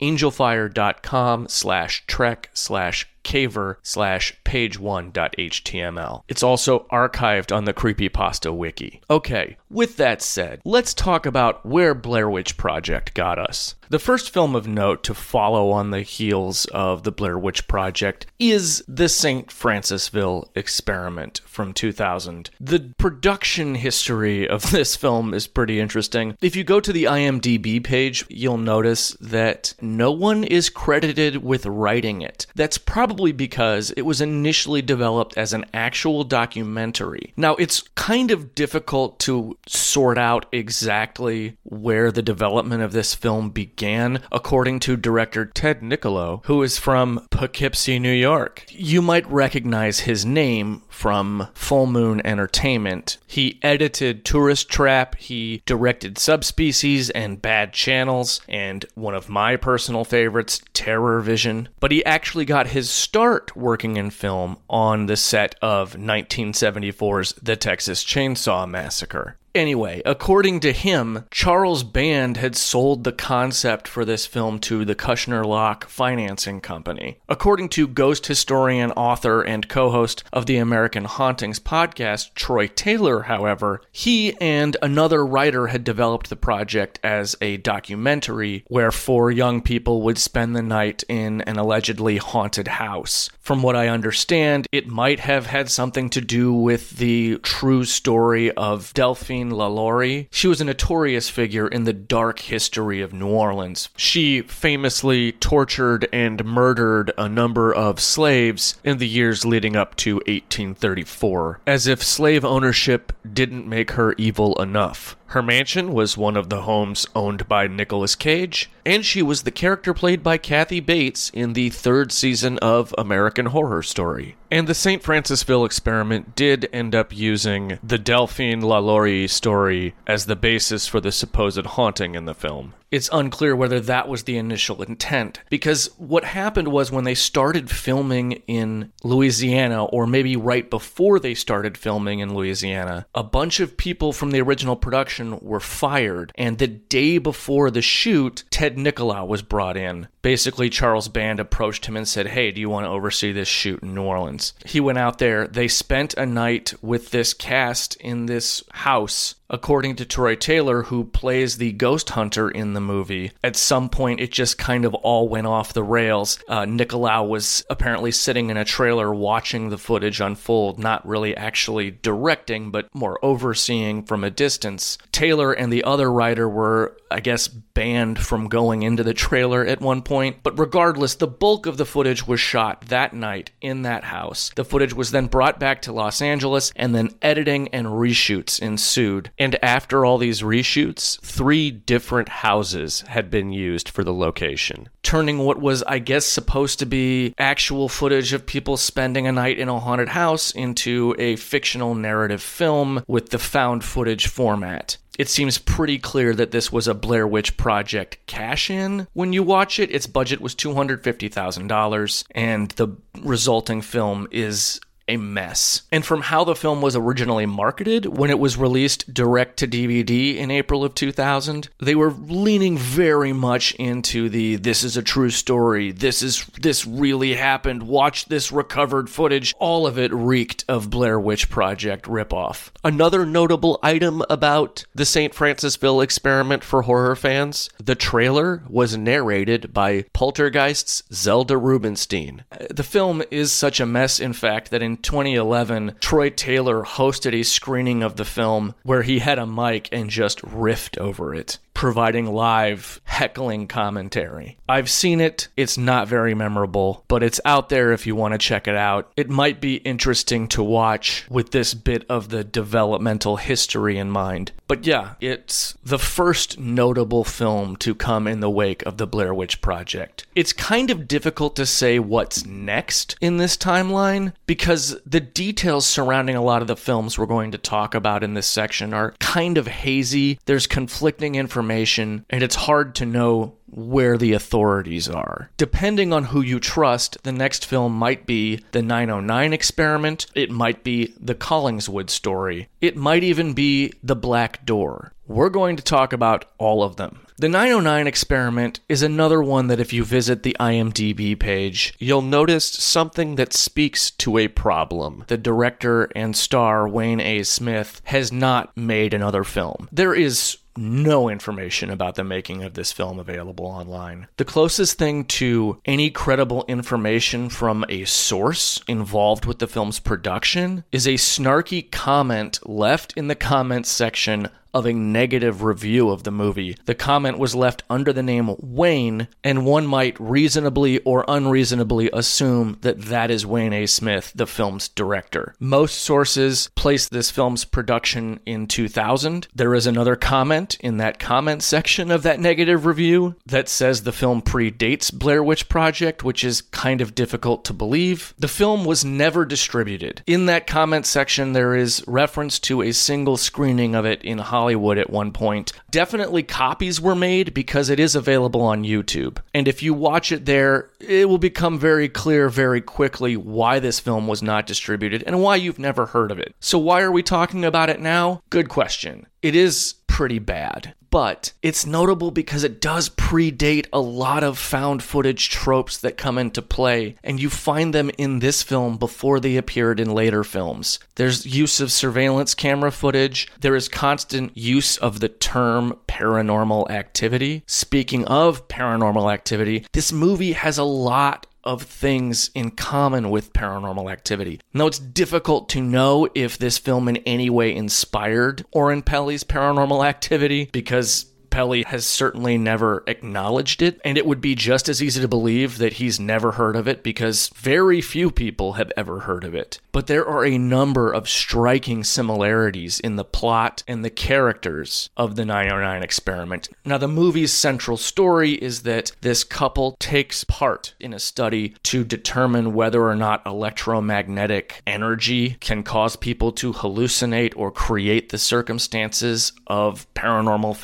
www.angelfire.com slash trek slash caver slash page1.html. It's also archived on the Creepypasta wiki. Okay, with that said, let's talk about where Blair Witch Project got us. The first film of note to follow on the heels of the Blair Witch Project is the St. Francisville experiment from 2000. The production history of this film is pretty interesting. If you go to the IMDb page, you'll notice that no one is credited with writing it. That's probably because it was initially developed as an actual documentary. Now, it's kind of difficult to sort out exactly where the development of this film began, according to director Ted Nicolaou, who is from Poughkeepsie, New York. You might recognize his name from Full Moon Entertainment. He edited Tourist Trap, he directed Subspecies and Bad Channels, and one of my personal favorites, Terror Vision. But he actually got his start working in film on the set of 1974's The Texas Chainsaw Massacre. Anyway, according to him, Charles Band had sold the concept for this film to the Kushner Locke Financing Company. According to ghost historian, author, and co host of the American Hauntings podcast, Troy Taylor, however, he and another writer had developed the project as a documentary where four young people would spend the night in an allegedly haunted house. From what I understand, it might have had something to do with the true story of Delphine LaLaurie. She was a notorious figure in the dark history of New Orleans. She famously tortured and murdered a number of slaves in the years leading up to 1834, as if slave ownership didn't make her evil enough. Her mansion was one of the homes owned by Nicolas Cage, and she was the character played by Kathy Bates in the third season of American Horror Story. And the St. Francisville experiment did end up using the Delphine LaLaurie story as the basis for the supposed haunting in the film. It's unclear whether that was the initial intent, because what happened was when they started filming in Louisiana, or maybe right before they started filming in Louisiana, a bunch of people from the original production were fired, and the day before the shoot, Ted Nicolaou was brought in. Basically, Charles Band approached him and said, Hey, do you want to oversee this shoot in New Orleans? He went out there. They spent a night with this cast in this house according to Troy Taylor, who plays the ghost hunter in the movie, at some point it just kind of all went off the rails. Uh, Nicolaou was apparently sitting in a trailer watching the footage unfold, not really actually directing, but more overseeing from a distance. Taylor and the other writer were, I guess, banned from going into the trailer at one point. But regardless, the bulk of the footage was shot that night in that house. The footage was then brought back to Los Angeles, and then editing and reshoots ensued. And after all these reshoots, three different houses had been used for the location, turning what was, I guess, supposed to be actual footage of people spending a night in a haunted house into a fictional narrative film with the found footage format it seems pretty clear that this was a Blair Witch Project cash in. When you watch it, its budget was $250,000, and the resulting film is a mess. And from how the film was originally marketed when it was released direct to DVD in April of 2000, they were leaning very much into the this is a true story, this is this really happened, watch this recovered footage. All of it reeked of Blair Witch Project ripoff. Another notable item about the St. Francisville experiment for horror fans, the trailer was narrated by Poltergeist's Zelda Rubinstein. The film is such a mess, in fact, that in 2011, Troy Taylor hosted a screening of the film where he had a mic and just riffed over it, providing live heckling commentary. I've seen it, it's not very memorable, but it's out there if you want to check it out. It might be interesting to watch with this bit of the developmental history in mind. But yeah, it's the first notable film to come in the wake of the Blair Witch Project. It's kind of difficult to say what's next in this timeline because the details surrounding a lot of the films we're going to talk about in this section are kind of hazy. There's conflicting information, and it's hard to know where the authorities are. Depending on who you trust, the next film might be the 909 experiment, it might be the Collingswood story, it might even be the Black Door. We're going to talk about all of them. The 909 experiment is another one that if you visit the IMDb page, you'll notice something that speaks to a problem. The director and star Wayne A. Smith has not made another film. There is no information about the making of this film available online. The closest thing to any credible information from a source involved with the film's production is a snarky comment left in the comments section of a negative review of the movie. The comment was left under the name Wayne, and one might reasonably or unreasonably assume that that is Wayne A. Smith, the film's director. Most sources place this film's production in 2000. There is another comment in that comment section of that negative review that says the film predates Blair Witch Project, which is kind of difficult to believe. The film was never distributed. In that comment section, there is reference to a single screening of it in Hollywood at one point. Definitely copies were made because it is available on YouTube. And if you watch it there, it will become very clear very quickly why this film was not distributed and why you've never heard of it. So, why are we talking about it now? Good question. It is pretty bad. But it's notable because it does predate a lot of found footage tropes that come into play, and you find them in this film before they appeared in later films. There's use of surveillance camera footage, there is constant use of the term paranormal activity. Speaking of paranormal activity, this movie has a lot of things in common with paranormal activity. Now, it's difficult to know if this film in any way inspired Oren Peli's paranormal activity because Peli has certainly never acknowledged it, and it would be just as easy to believe that he's never heard of it because very few people have ever heard of it. But there are a number of striking similarities in the plot and the characters of the 909 experiment. Now, the movie's central story is that this couple takes part in a study to determine whether or not electromagnetic energy can cause people to hallucinate or create the circumstances of paranormal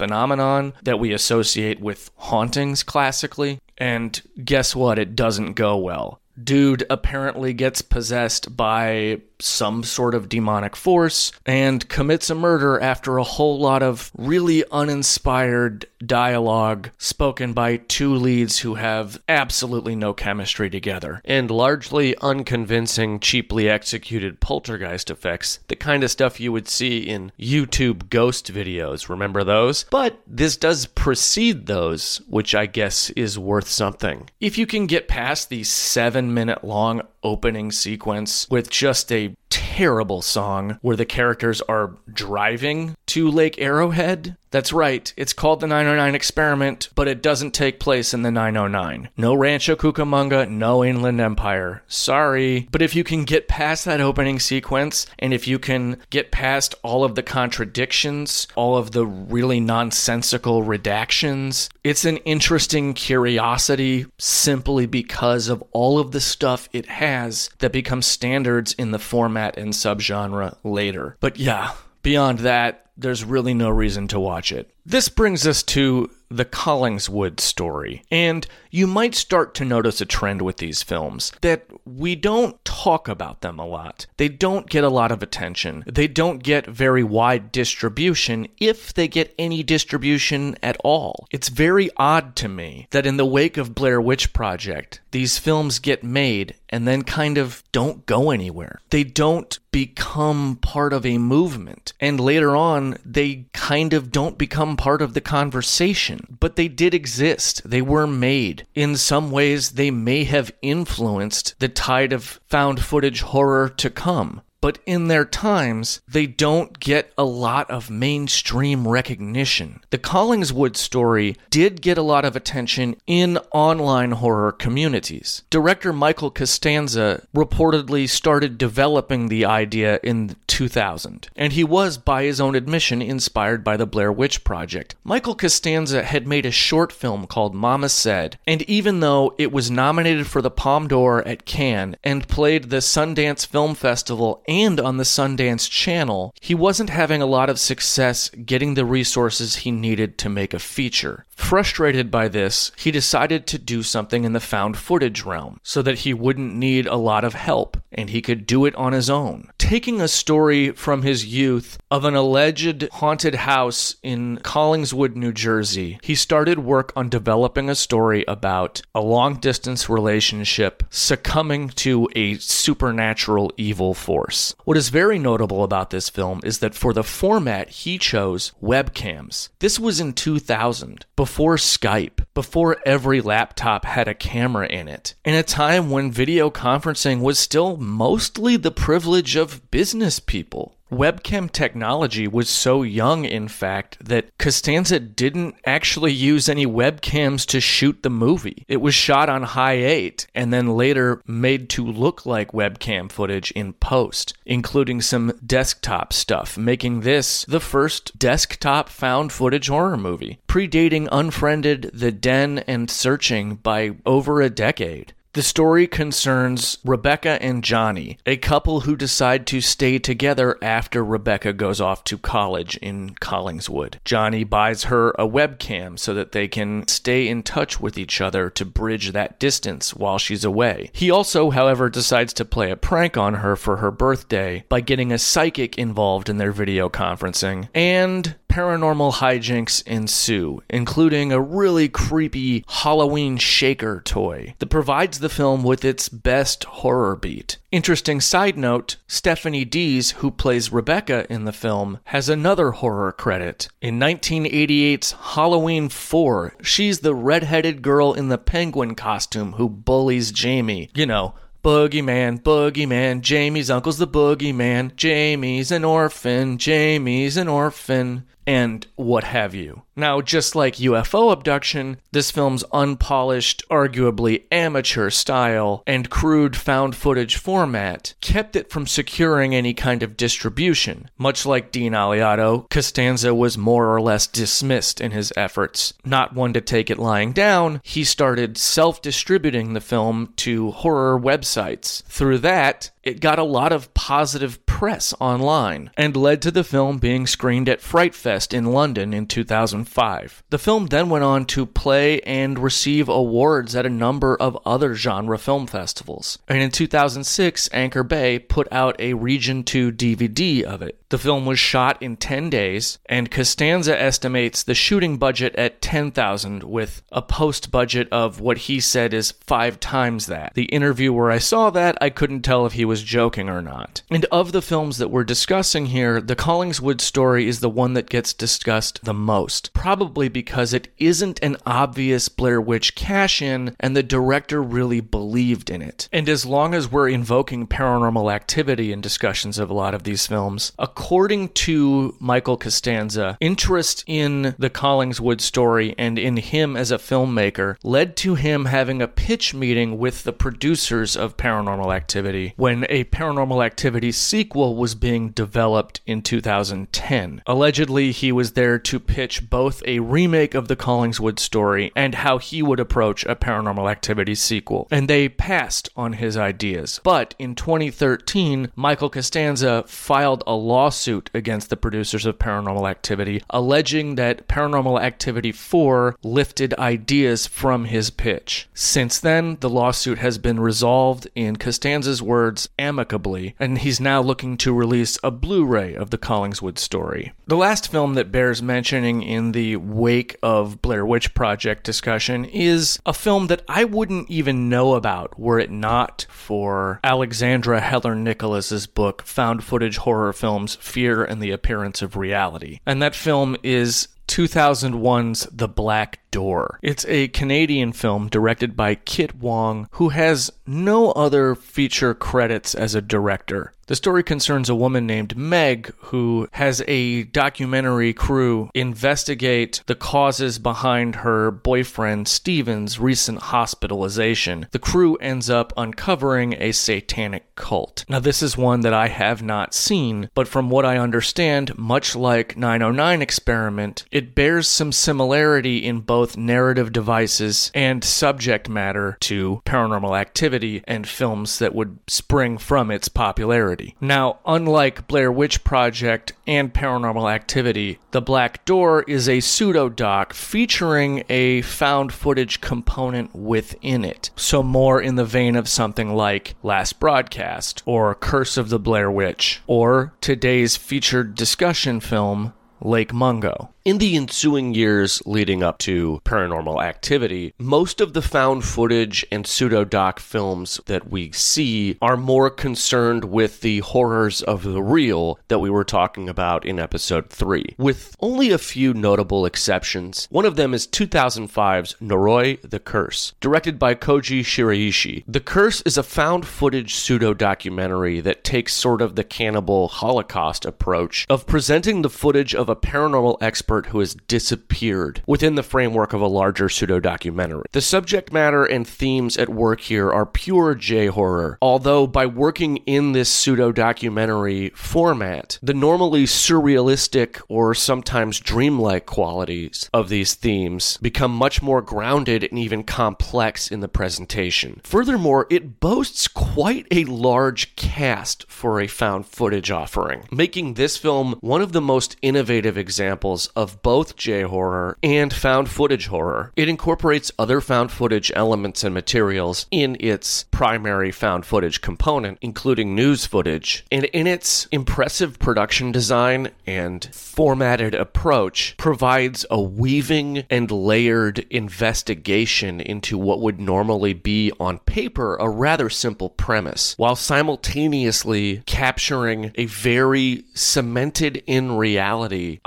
phenomenon that we associate with hauntings classically. And guess what? It doesn't go well. Dude apparently gets possessed by some sort of demonic force and commits a murder after a whole lot of really uninspired dialogue spoken by two leads who have absolutely no chemistry together. and largely unconvincing, cheaply executed poltergeist effects, the kind of stuff you would see in YouTube ghost videos. Remember those? But this does precede those, which I guess is worth something. If you can get past the seven minute long opening sequence with just a terrible song where the characters are driving to Lake Arrowhead, that's right, it's called the 909 Experiment, but it doesn't take place in the 909. No Rancho Cucamonga, no Inland Empire. Sorry. But if you can get past that opening sequence, and if you can get past all of the contradictions, all of the really nonsensical redactions, it's an interesting curiosity simply because of all of the stuff it has that becomes standards in the format and subgenre later. But yeah, beyond that, there's really no reason to watch it. This brings us to the Collingswood story. And you might start to notice a trend with these films that we don't talk about them a lot. They don't get a lot of attention. They don't get very wide distribution, if they get any distribution at all. It's very odd to me that in the wake of Blair Witch Project, these films get made and then kind of don't go anywhere. They don't become part of a movement. And later on, they kind of don't become part of the conversation. But they did exist. They were made. In some ways, they may have influenced the tide of found footage horror to come but in their times, they don't get a lot of mainstream recognition. The Collingswood story did get a lot of attention in online horror communities. Director Michael Costanza reportedly started developing the idea in 2000, and he was, by his own admission, inspired by the Blair Witch Project. Michael Costanza had made a short film called Mama Said, and even though it was nominated for the Palme d'Or at Cannes and played the Sundance Film Festival and on the Sundance Channel, he wasn't having a lot of success getting the resources he needed to make a feature. Frustrated by this, he decided to do something in the found footage realm so that he wouldn't need a lot of help and he could do it on his own. Taking a story from his youth of an alleged haunted house in Collingswood, New Jersey, he started work on developing a story about a long distance relationship succumbing to a supernatural evil force. What is very notable about this film is that for the format, he chose webcams. This was in 2000, before Skype, before every laptop had a camera in it, in a time when video conferencing was still mostly the privilege of business people. Webcam technology was so young, in fact, that Costanza didn't actually use any webcams to shoot the movie. It was shot on high 8 and then later made to look like webcam footage in post, including some desktop stuff, making this the first desktop found footage horror movie, predating Unfriended, The Den, and Searching by over a decade. The story concerns Rebecca and Johnny, a couple who decide to stay together after Rebecca goes off to college in Collingswood. Johnny buys her a webcam so that they can stay in touch with each other to bridge that distance while she's away. He also, however, decides to play a prank on her for her birthday by getting a psychic involved in their video conferencing and paranormal hijinks ensue, including a really creepy Halloween shaker toy that provides the film with its best horror beat. Interesting side note Stephanie Dees, who plays Rebecca in the film, has another horror credit. In 1988's Halloween 4, she's the redheaded girl in the penguin costume who bullies Jamie. You know, Boogeyman, boogeyman, Jamie's uncle's the boogeyman, Jamie's an orphan, Jamie's an orphan, and what have you. Now, just like UFO abduction, this film's unpolished, arguably amateur style and crude found footage format kept it from securing any kind of distribution. Much like Dean Alioto, Costanza was more or less dismissed in his efforts. Not one to take it lying down, he started self distributing the film to horror websites. Through that, it got a lot of positive press online and led to the film being screened at Fright Fest in London in 2005. The film then went on to play and receive awards at a number of other genre film festivals. And in 2006, Anchor Bay put out a Region 2 DVD of it. The film was shot in 10 days, and Costanza estimates the shooting budget at 10,000 with a post budget of what he said is 5 times that. The interview where I saw that, I couldn't tell if he was joking or not. And of the films that we're discussing here, the Collingswood story is the one that gets discussed the most, probably because it isn't an obvious Blair Witch cash in and the director really believed in it. And as long as we're invoking paranormal activity in discussions of a lot of these films, according to Michael Costanza, interest in the Collingswood story and in him as a filmmaker led to him having a pitch meeting with the producers of Paranormal Activity when a Paranormal Activity sequel was being developed in 2010. Allegedly, he was there to pitch both a remake of the Collingswood story and how he would approach a paranormal activity sequel. And they passed on his ideas. But in 2013, Michael Costanza filed a lawsuit against the producers of Paranormal Activity, alleging that Paranormal Activity 4 lifted ideas from his pitch. Since then, the lawsuit has been resolved, in Costanza's words, amicably, and he's now looking to release a Blu ray of the Collingswood story. The last film that bears mentioning in the wake of Blair Witch Project discussion is a film that I wouldn't even know about were it not for Alexandra Heller Nicholas's book, Found Footage Horror Films Fear and the Appearance of Reality. And that film is 2001's The Black Door. It's a Canadian film directed by Kit Wong, who has no other feature credits as a director. The story concerns a woman named Meg who has a documentary crew investigate the causes behind her boyfriend Steven's recent hospitalization. The crew ends up uncovering a satanic cult. Now, this is one that I have not seen, but from what I understand, much like 909 Experiment, it bears some similarity in both narrative devices and subject matter to paranormal activity and films that would spring from its popularity. Now, unlike Blair Witch Project and Paranormal Activity, The Black Door is a pseudo doc featuring a found footage component within it. So, more in the vein of something like Last Broadcast or Curse of the Blair Witch or today's featured discussion film, Lake Mungo. In the ensuing years leading up to paranormal activity, most of the found footage and pseudo-doc films that we see are more concerned with the horrors of the real that we were talking about in episode 3, with only a few notable exceptions. One of them is 2005's Noroi the Curse, directed by Koji Shiraishi. The Curse is a found footage pseudo-documentary that takes sort of the cannibal holocaust approach of presenting the footage of a paranormal expert who has disappeared within the framework of a larger pseudo documentary. The subject matter and themes at work here are pure J horror, although by working in this pseudo documentary format, the normally surrealistic or sometimes dreamlike qualities of these themes become much more grounded and even complex in the presentation. Furthermore, it boasts quite a large cast for a found footage offering, making this film one of the most innovative examples of both J horror and found footage horror. It incorporates other found footage elements and materials in its primary found footage component, including news footage, and in its impressive production design and formatted approach, provides a weaving and layered investigation into what would normally be on paper a rather simple premise, while simultaneously capturing a very cemented in reality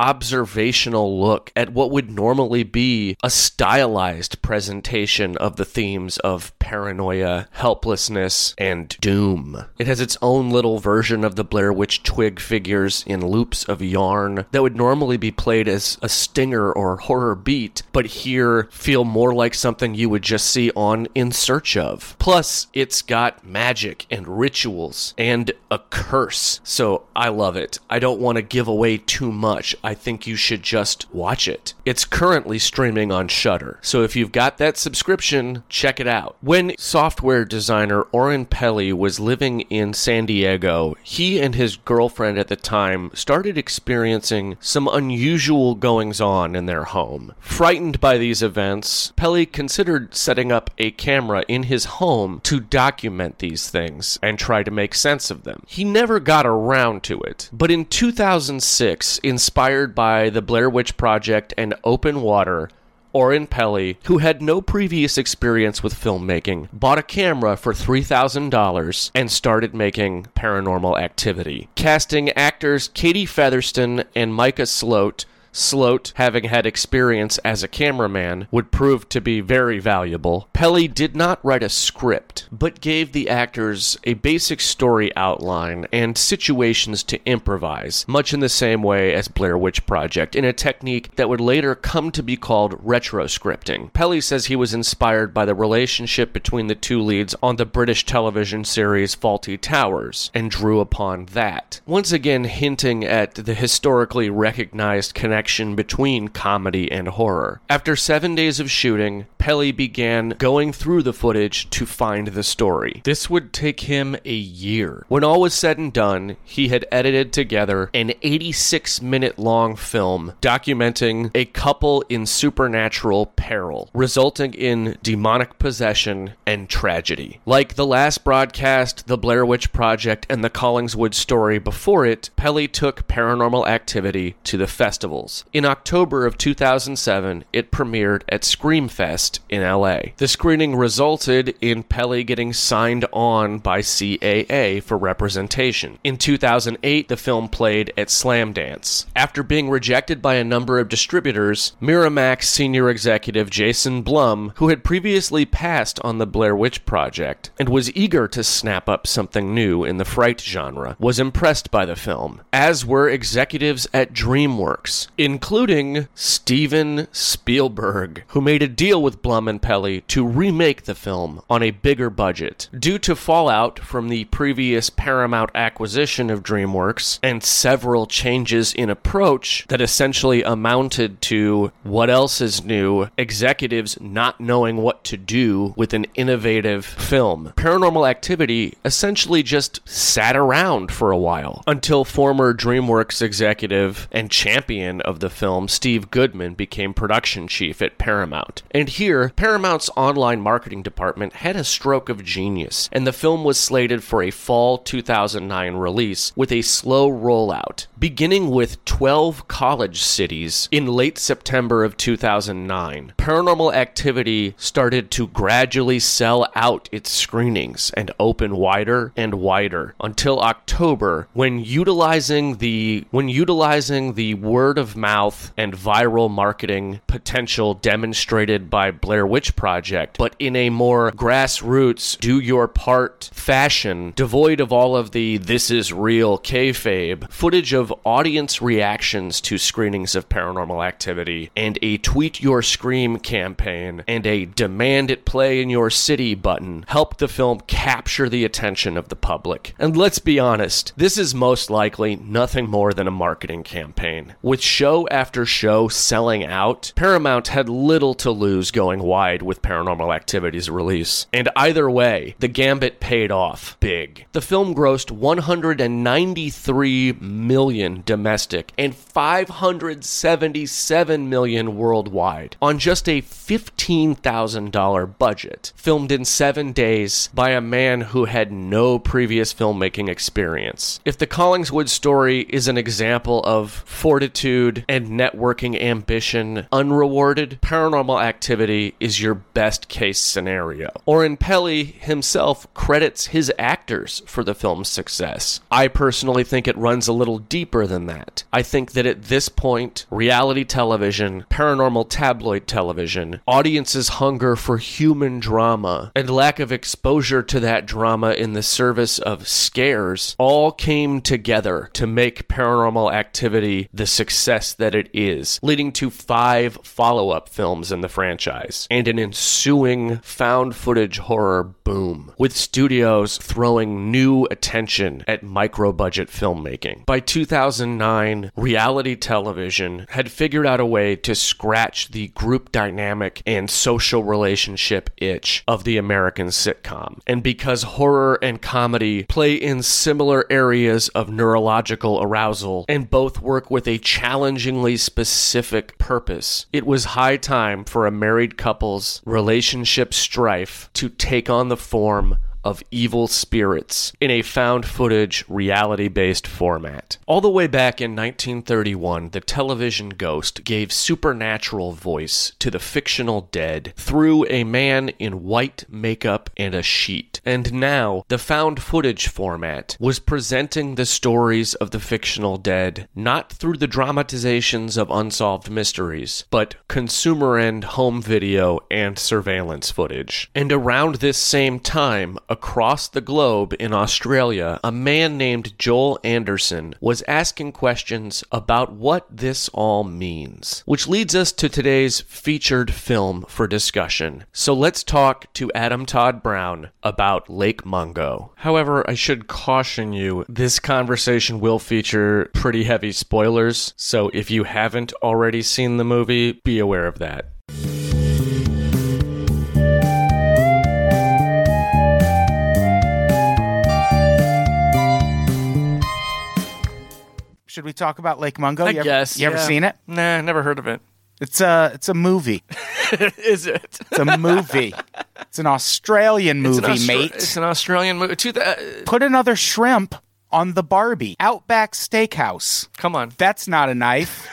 observational look at what would normally be a stylized presentation of the themes of paranoia, helplessness, and doom. It has its own little version of the Blair Witch twig figures in loops of yarn that would normally be played as a stinger or horror beat, but here feel more like something you would just see on In Search of. Plus, it's got magic and rituals and a curse. So I love it. I don't want to give away too much. I think you should just watch it. It's currently streaming on Shudder. So if you've got that subscription, check it out. When software designer Oren Peli was living in San Diego, he and his girlfriend at the time started experiencing some unusual goings on in their home. Frightened by these events, Peli considered setting up a camera in his home to document these things and try to make sense of them. He never got around to it, but in 2006, inspired by the Blair Witch Project and Open Water, Oren Peli, who had no previous experience with filmmaking, bought a camera for $3,000 and started making paranormal activity. Casting actors Katie Featherston and Micah Sloat Sloat, having had experience as a cameraman, would prove to be very valuable. Peli did not write a script, but gave the actors a basic story outline and situations to improvise, much in the same way as Blair Witch Project, in a technique that would later come to be called retroscripting. Peli says he was inspired by the relationship between the two leads on the British television series Fawlty Towers, and drew upon that. Once again, hinting at the historically recognized connection connection between comedy and horror. After seven days of shooting, Peli began going through the footage to find the story. This would take him a year. When all was said and done, he had edited together an 86 minute long film documenting a couple in supernatural peril, resulting in demonic possession and tragedy. Like the last broadcast, The Blair Witch Project, and the Collingswood story before it, Peli took paranormal activity to the festivals. In October of 2007, it premiered at Screamfest in LA. The screening resulted in Peli getting signed on by CAA for representation. In 2008, the film played at Slam Dance. After being rejected by a number of distributors, Miramax senior executive Jason Blum, who had previously passed on the Blair Witch Project and was eager to snap up something new in the fright genre, was impressed by the film, as were executives at DreamWorks, including Steven Spielberg, who made a deal with Blum and Peli to remake the film on a bigger budget. Due to fallout from the previous Paramount acquisition of DreamWorks and several changes in approach that essentially amounted to what else is new, executives not knowing what to do with an innovative film. Paranormal Activity essentially just sat around for a while until former DreamWorks executive and champion of the film, Steve Goodman, became production chief at Paramount. And here, Paramount's online marketing department had a stroke of genius, and the film was slated for a fall 2009 release with a slow rollout, beginning with 12 college cities in late September of 2009. Paranormal Activity started to gradually sell out its screenings and open wider and wider until October when utilizing the when utilizing the word of mouth and viral marketing potential demonstrated by Blair Witch Project, but in a more grassroots, do your part fashion, devoid of all of the this is real kayfabe, footage of audience reactions to screenings of paranormal activity, and a tweet your scream campaign, and a demand it play in your city button helped the film capture the attention of the public. And let's be honest, this is most likely nothing more than a marketing campaign. With show after show selling out, Paramount had little to lose going wide with Paranormal Activity's release. And either way, the gambit paid off big. The film grossed 193 million domestic and 577 million worldwide on just a $15,000 budget, filmed in 7 days by a man who had no previous filmmaking experience. If the Collingswood story is an example of fortitude and networking ambition unrewarded, paranormal activity is your best case scenario. Oren Peli himself credits his actors for the film's success. I personally think it runs a little deeper than that. I think that at this point, reality television, paranormal tabloid television, audiences' hunger for human drama, and lack of exposure to that drama in the service of scares all came together to make paranormal activity the success that it is, leading to five follow up films in the franchise and an ensuing found footage horror boom, with studios throwing new attention at micro budget filmmaking. By 2009, reality television had figured out a way to scratch the group dynamic and social relationship itch of the American sitcom. And because horror and comedy play in similar areas of neurological arousal and both work with a challengingly specific purpose, it was high time for a married couple's relationship strife to take on the form of evil spirits in a found footage reality based format. All the way back in 1931, the television ghost gave supernatural voice to the fictional dead through a man in white makeup and a sheet. And now, the found footage format was presenting the stories of the fictional dead not through the dramatizations of unsolved mysteries, but consumer end home video and surveillance footage. And around this same time, across the globe in Australia, a man named Joel Anderson was asking questions about what this all means. Which leads us to today's featured film for discussion. So let's talk to Adam Todd Brown about Lake Mungo. However, I should caution you this conversation will feature pretty heavy spoilers, so if you haven't already seen the movie, be aware of that. Should we talk about Lake Mungo? I you ever, guess. You ever seen it? Nah, never heard of it. It's a it's a movie. Is it? It's a movie. it's an Australian movie, it's an Austra- mate. It's an Australian movie. Th- uh, Put another shrimp on the Barbie. Outback Steakhouse. come on. That's not a knife.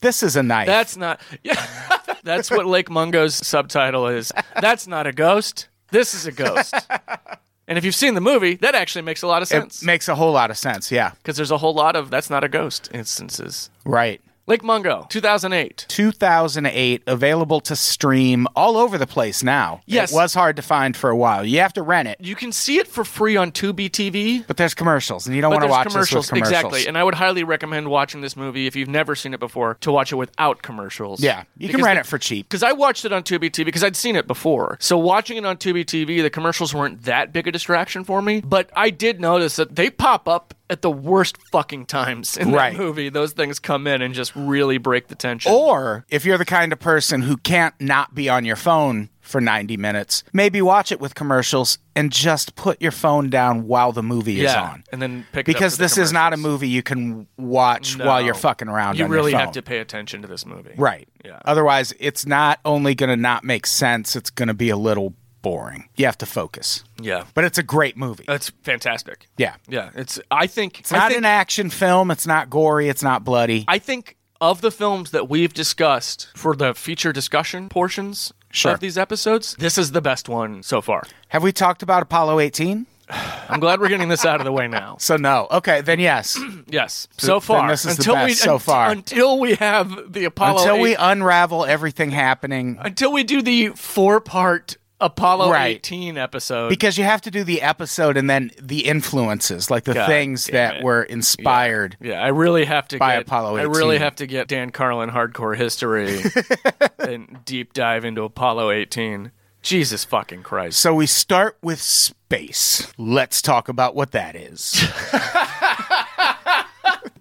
this is a knife. That's not. Yeah, that's what Lake Mungo's subtitle is. That's not a ghost. This is a ghost. And if you've seen the movie, that actually makes a lot of sense. it makes a whole lot of sense. Yeah. because there's a whole lot of that's not a ghost instances. Right. Lake Mungo, 2008. 2008, available to stream all over the place now. Yes. It was hard to find for a while. You have to rent it, You can see it for free on Tubi TV. but there's commercials, and you don't want to watch commercials. commercials. Exactly. And I would highly recommend watching this movie if you've never seen it before to watch it without commercials. yeah, you can rent it for cheap. Because I watched it on Tubi TV because I'd seen it before. So watching it on Tubi TV, the commercials weren't that big a distraction for me. But I did notice that they pop up at the worst fucking times in Right. that movie. Those things come in and just really break the tension. Or if you're the kind of person who can't not be on your phone for 90 minutes, maybe watch it with commercials and just put your phone down while the movie is on. and then pick Because this is not a movie you can watch No. while you're fucking around You really have to pay attention to this movie. Right. Yeah. Otherwise, it's not only going to not make sense, it's going to be a little boring. You have to focus. Yeah. But it's a great movie. It's fantastic. yeah. Yeah. It's I think It's not think, an action film. It's not gory. It's not bloody. I think of the films that we've discussed for the feature discussion portions Sure. of these episodes, this is the best one so far. Have we talked about Apollo 18? I'm glad we're getting this out of the way now. So no. Okay, then yes. Yes, So- so far. this is the until we so far. until we have the Apollo Until we unravel everything happening until we do the four part Apollo Right. 18 episode. because you have to do the episode and then the influences, like the God things that it. were inspired. yeah, I really have to By get Apollo I really have to get Dan Carlin hardcore history and deep dive into Apollo 18. Jesus fucking Christ. So we start with space. Let's talk about what that is.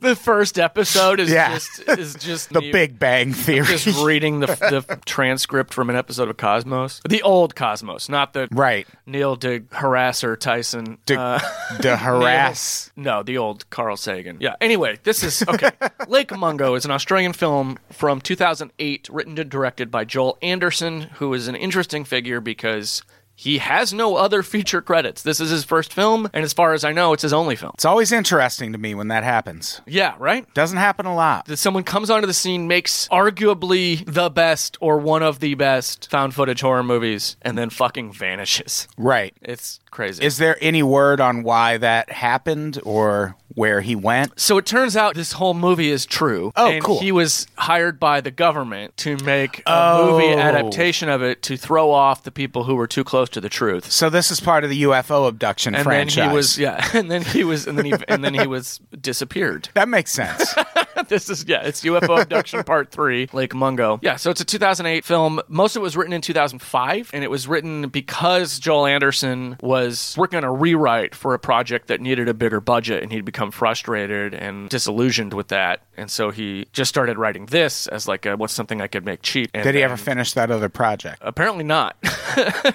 The first episode is Yeah. just is just The me Big Bang Theory. just reading the the transcript from an episode of Cosmos. The old Cosmos, not the right. Neil de Harasser Tyson. To, uh, to harass. No, the old Carl Sagan. Yeah. Anyway, this is okay. Lake Mungo is an Australian film from 2008, written and directed by Joel Anderson, who is an interesting figure because he has no other feature credits. This is his first film, and as far as I know, it's his only film. It's always interesting to me when that happens. Yeah, right? Doesn't happen a lot. That someone comes onto the scene, makes arguably the best or one of the best found footage horror movies, and then fucking vanishes. Right. It's crazy. Is there any word on why that happened or where he went? So it turns out this whole movie is true. Oh, and cool. He was hired by the government to make a Oh. movie adaptation of it to throw off the people who were too close to the truth. So this is part of the UFO abduction And franchise. then he was yeah, and then he was and then he and then he was disappeared. That makes sense. this is yeah, it's UFO abduction part 3, Lake Mungo. Yeah, so it's a 2008 film. Most of it was written in 2005 and it was written because Joel Anderson was working on a rewrite for a project that needed a bigger budget and he'd become frustrated and disillusioned with that. And so he just started writing this as like a, what's something I could make cheap. And Did he then- ever finish that other project? Apparently not.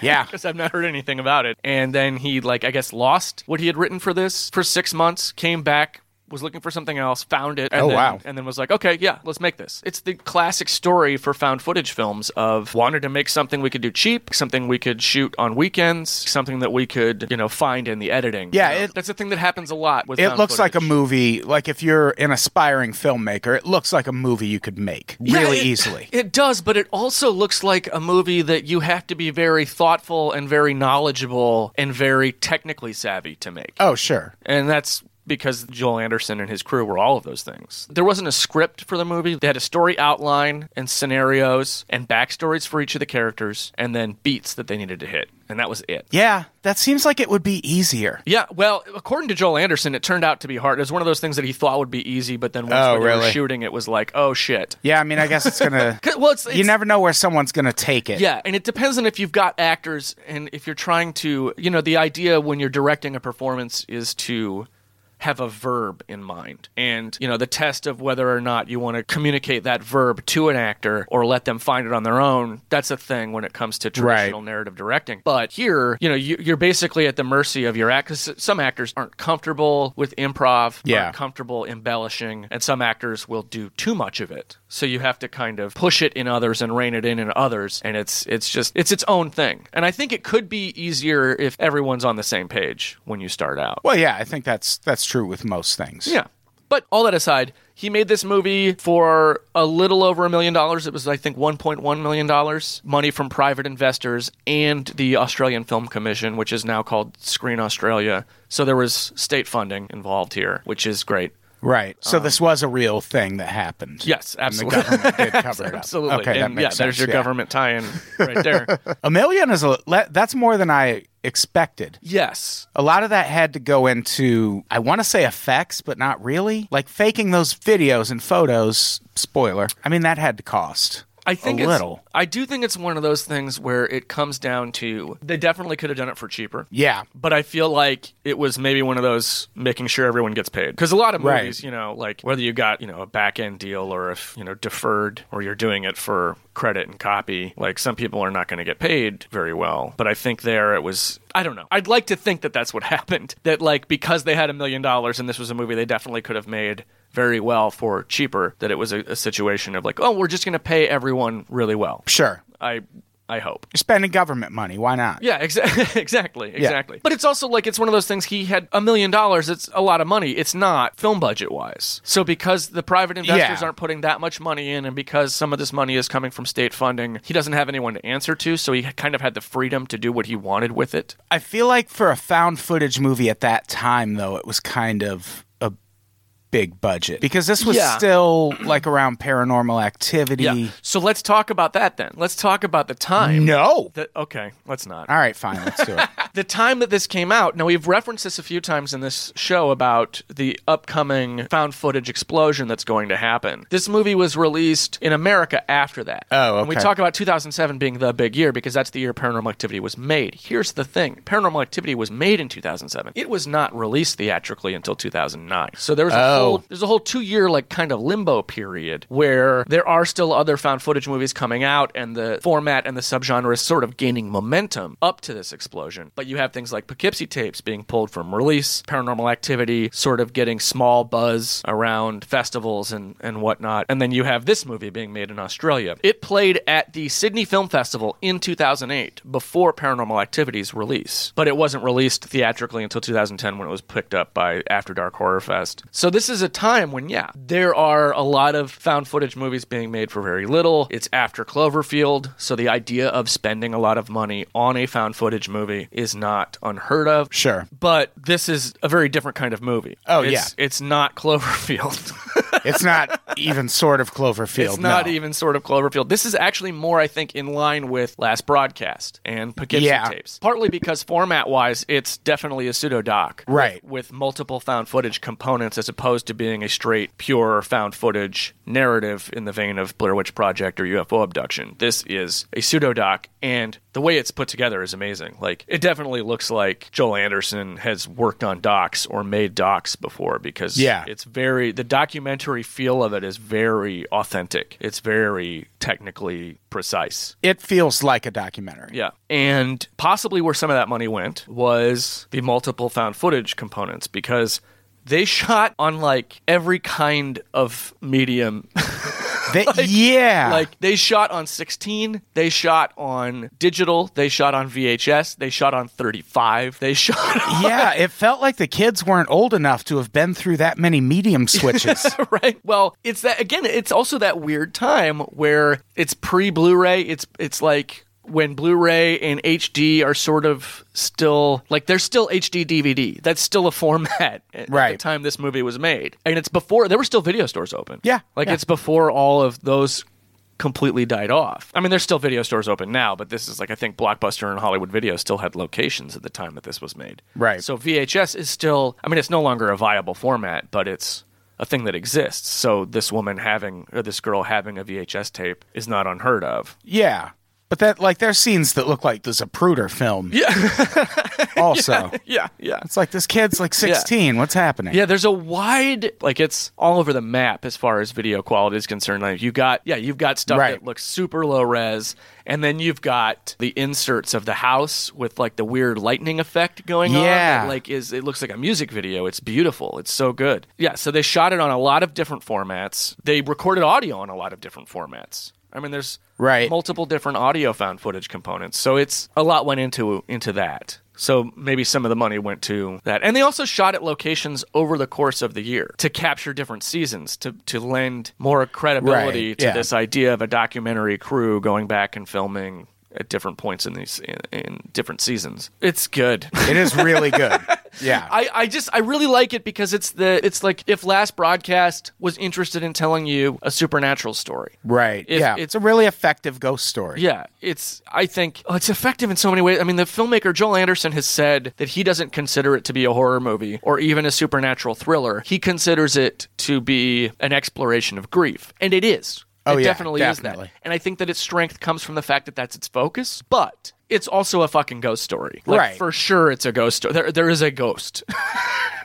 Yeah. because I've not heard anything about it. And then he, like, I guess, lost what he had written for this for six months, came back. Was looking for something else, found it, and Oh, then, wow. and then was like, okay, yeah, let's make this. It's the classic story for found footage films of wanted to make something we could do cheap, something we could shoot on weekends, something that we could, you know, find in the editing. Yeah, You know, it- that's a thing that happens a lot with. It looks like a movie, like if you're an aspiring filmmaker, it looks like a movie you could make Yeah, really it- easily. It does, but it also looks like a movie that you have to be very thoughtful and very knowledgeable and very technically savvy to make. Oh, sure. And that's because Joel Anderson and his crew were all of those things. There wasn't a script for the movie. They had a story outline and scenarios and backstories for each of the characters, and then beats that they needed to hit. And that was it. Yeah, that seems like it would be easier. Yeah, well, according to Joel Anderson, it turned out to be hard. It was one of those things that he thought would be easy, but then once Oh, when they were shooting, it was like, oh shit. Yeah, I mean, I guess it's gonna. Well, it's, you it's- never know where someone's gonna take it. Yeah, and it depends on if you've got actors and if you're trying to, you know, the idea when you're directing a performance is to have a verb in mind. And, you know, the test of whether or not you want to communicate that verb to an actor or let them find it on their own, that's a thing when it comes to traditional narrative directing. But here, you know, you, you're basically at the mercy of your act. some actors aren't comfortable with improv, Yeah. aren't comfortable embellishing, and some actors will do too much of it. So you have to kind of push it in others and rein it in in others, and it's it's just it's its own thing. And I think it could be easier if everyone's on the same page when you start out. Well, yeah, I think that's that's true with most things. Yeah. But all that aside, he made this movie for a little over a million dollars. It was, I think, $1.1 million. Money from private investors and the Australian Film Commission, which is now called Screen Australia. So there was state funding involved here, which is great. Right. So this was a real thing that happened. Um, Yes, And absolutely. the government did cover it up. Absolutely. Okay, that and makes yeah, sense. there's your yeah. government tie in right there. A million is a that's more than I expected. yes. A lot of that had to go into I want to say effects, but not really. Like faking those videos and photos. Spoiler. I mean that had to cost. I think a it's, little. I do think it's one of those things where it comes down to they definitely could have done it for cheaper. Yeah. But I feel like it was maybe one of those making sure everyone gets paid. Because a lot of Right. movies, you know, like whether you got, you know, a back end deal or if, you know, deferred or you're doing it for credit and copy, like some people are not going to get paid very well. But I think there it was, I don't know. I'd like to think that that's what happened. That like because they had a million dollars and this was a movie they definitely could have made very well for cheaper, that it was a, a situation of like, oh, we're just going to pay everyone really well. Sure. I I hope. You're spending government money. Why not? Yeah, exa- exactly, exactly. But it's also like it's one of those things. He had a million dollars. It's a lot of money. It's not film budget wise. So because the private investors Yeah. aren't putting that much money in, and because some of this money is coming from state funding, he doesn't have anyone to answer to. So he kind of had the freedom to do what he wanted with it. I feel like for a found footage movie at that time, though, it was kind of big budget because this was Yeah. still like around paranormal activity. Yeah. So let's talk about that then. Let's talk about the time. No. That, okay, let's not. All right, fine. Let's do it. the time that this came out, now we've referenced this a few times in this show about the upcoming found footage explosion that's going to happen. This movie was released in America after that. Oh, And we talk about 2007 being the big year because that's the year Paranormal Activity was made. Here's the thing Paranormal Activity was made in 2007. It was not released theatrically until 2009. So there was a Oh. Whole there's a whole two year like kind of limbo period where there are still other found footage movies coming out and the format and the subgenre is sort of gaining momentum up to this explosion. But you have things like Poughkeepsie tapes being pulled from release, paranormal activity sort of getting small buzz around festivals and, and whatnot. And then you have this movie being made in Australia. It played at the Sydney Film Festival in 2008 before Paranormal Activity's release, but it wasn't released theatrically until 2010 when it was picked up by After Dark Horror Fest. So this is a time when, yeah, there are a lot of found footage movies being made for very little. It's after Cloverfield, so the idea of spending a lot of money on a found footage movie is not unheard of. Sure. But this is a very different kind of movie. Oh, It's- yeah. It's not Cloverfield. It's not even sort of Cloverfield. It's not no. even sort of Cloverfield. This is actually more, I think, in line with Last Broadcast and Poughkeepsie Yeah. tapes. Partly because format-wise, it's definitely a pseudo-doc. Right. With, with multiple found footage components as opposed to being a straight, pure found footage narrative in the vein of Blair Witch Project or UFO abduction. This is a pseudo-doc, and the way it's put together is amazing. Like, it definitely looks like Joel Anderson has worked on docs or made docs before because Yeah. it's very the documentary feel of it is very authentic. It's very technically precise. It feels like a documentary. Yeah. And possibly where some of that money went was the multiple found footage components because they shot on like every kind of medium. They- yeah. like they shot on 16, they shot on digital, they shot on VHS, they shot on 35, they shot yeah, it felt like the kids weren't old enough to have been through that many medium switches. right? Well, it's that again. It's also that weird time where it's pre Blu-ray. It's it's like when Blu-ray and HD are sort of still like they're still HD DVD. That's still a format at the time this movie was made, and it's before there were still video stores open. Yeah, like yeah. it's before all of those completely died off. I mean, there's still video stores open now, but this is like I think Blockbuster and Hollywood Video still had locations at the time that this was made. Right. So VHS is still. I mean, it's no longer a viable format, but it's a thing that exists. So this woman having or this girl having a VHS tape is not unheard of. Yeah. But that like there's scenes that look like the Zapruder film. Yeah. also. Yeah, yeah. It's like this kid's like 16. What's happening? Yeah, there's a wide like it's all over the map as far as video quality is concerned. Like you got yeah, you've got stuff Right. that looks super low res, and then you've got the inserts of the house with like the weird lightning effect going on. Yeah. like is it looks like a music video. It's beautiful. It's so good. Yeah, so they shot it on a lot of different formats. They recorded audio on a lot of different formats. I mean, there's Right. multiple different audio found footage components. So it's a lot went into into that. So maybe some of the money went to that. And they also shot at locations over the course of the year to capture different seasons to to lend more credibility Right, to yeah. this idea of a documentary crew going back and filming at different points in these in, in different seasons. It's good. It is really good. Yeah. I, I just I really like it because it's the it's like if last broadcast was interested in telling you a supernatural story. right. if yeah. it's- It's a really effective ghost story. Yeah, it's. I think oh, it's effective in so many ways. I mean, the filmmaker Joel Anderson has said that he doesn't consider it to be a horror movie or even a supernatural thriller. He considers it to be an exploration of grief, and it is. Oh, it yeah, definitely, is definitely. that. And I think that its strength comes from the fact that that's its focus, but. It's also a fucking ghost story. Like, Right. For sure, it's a ghost story. There, there is a ghost.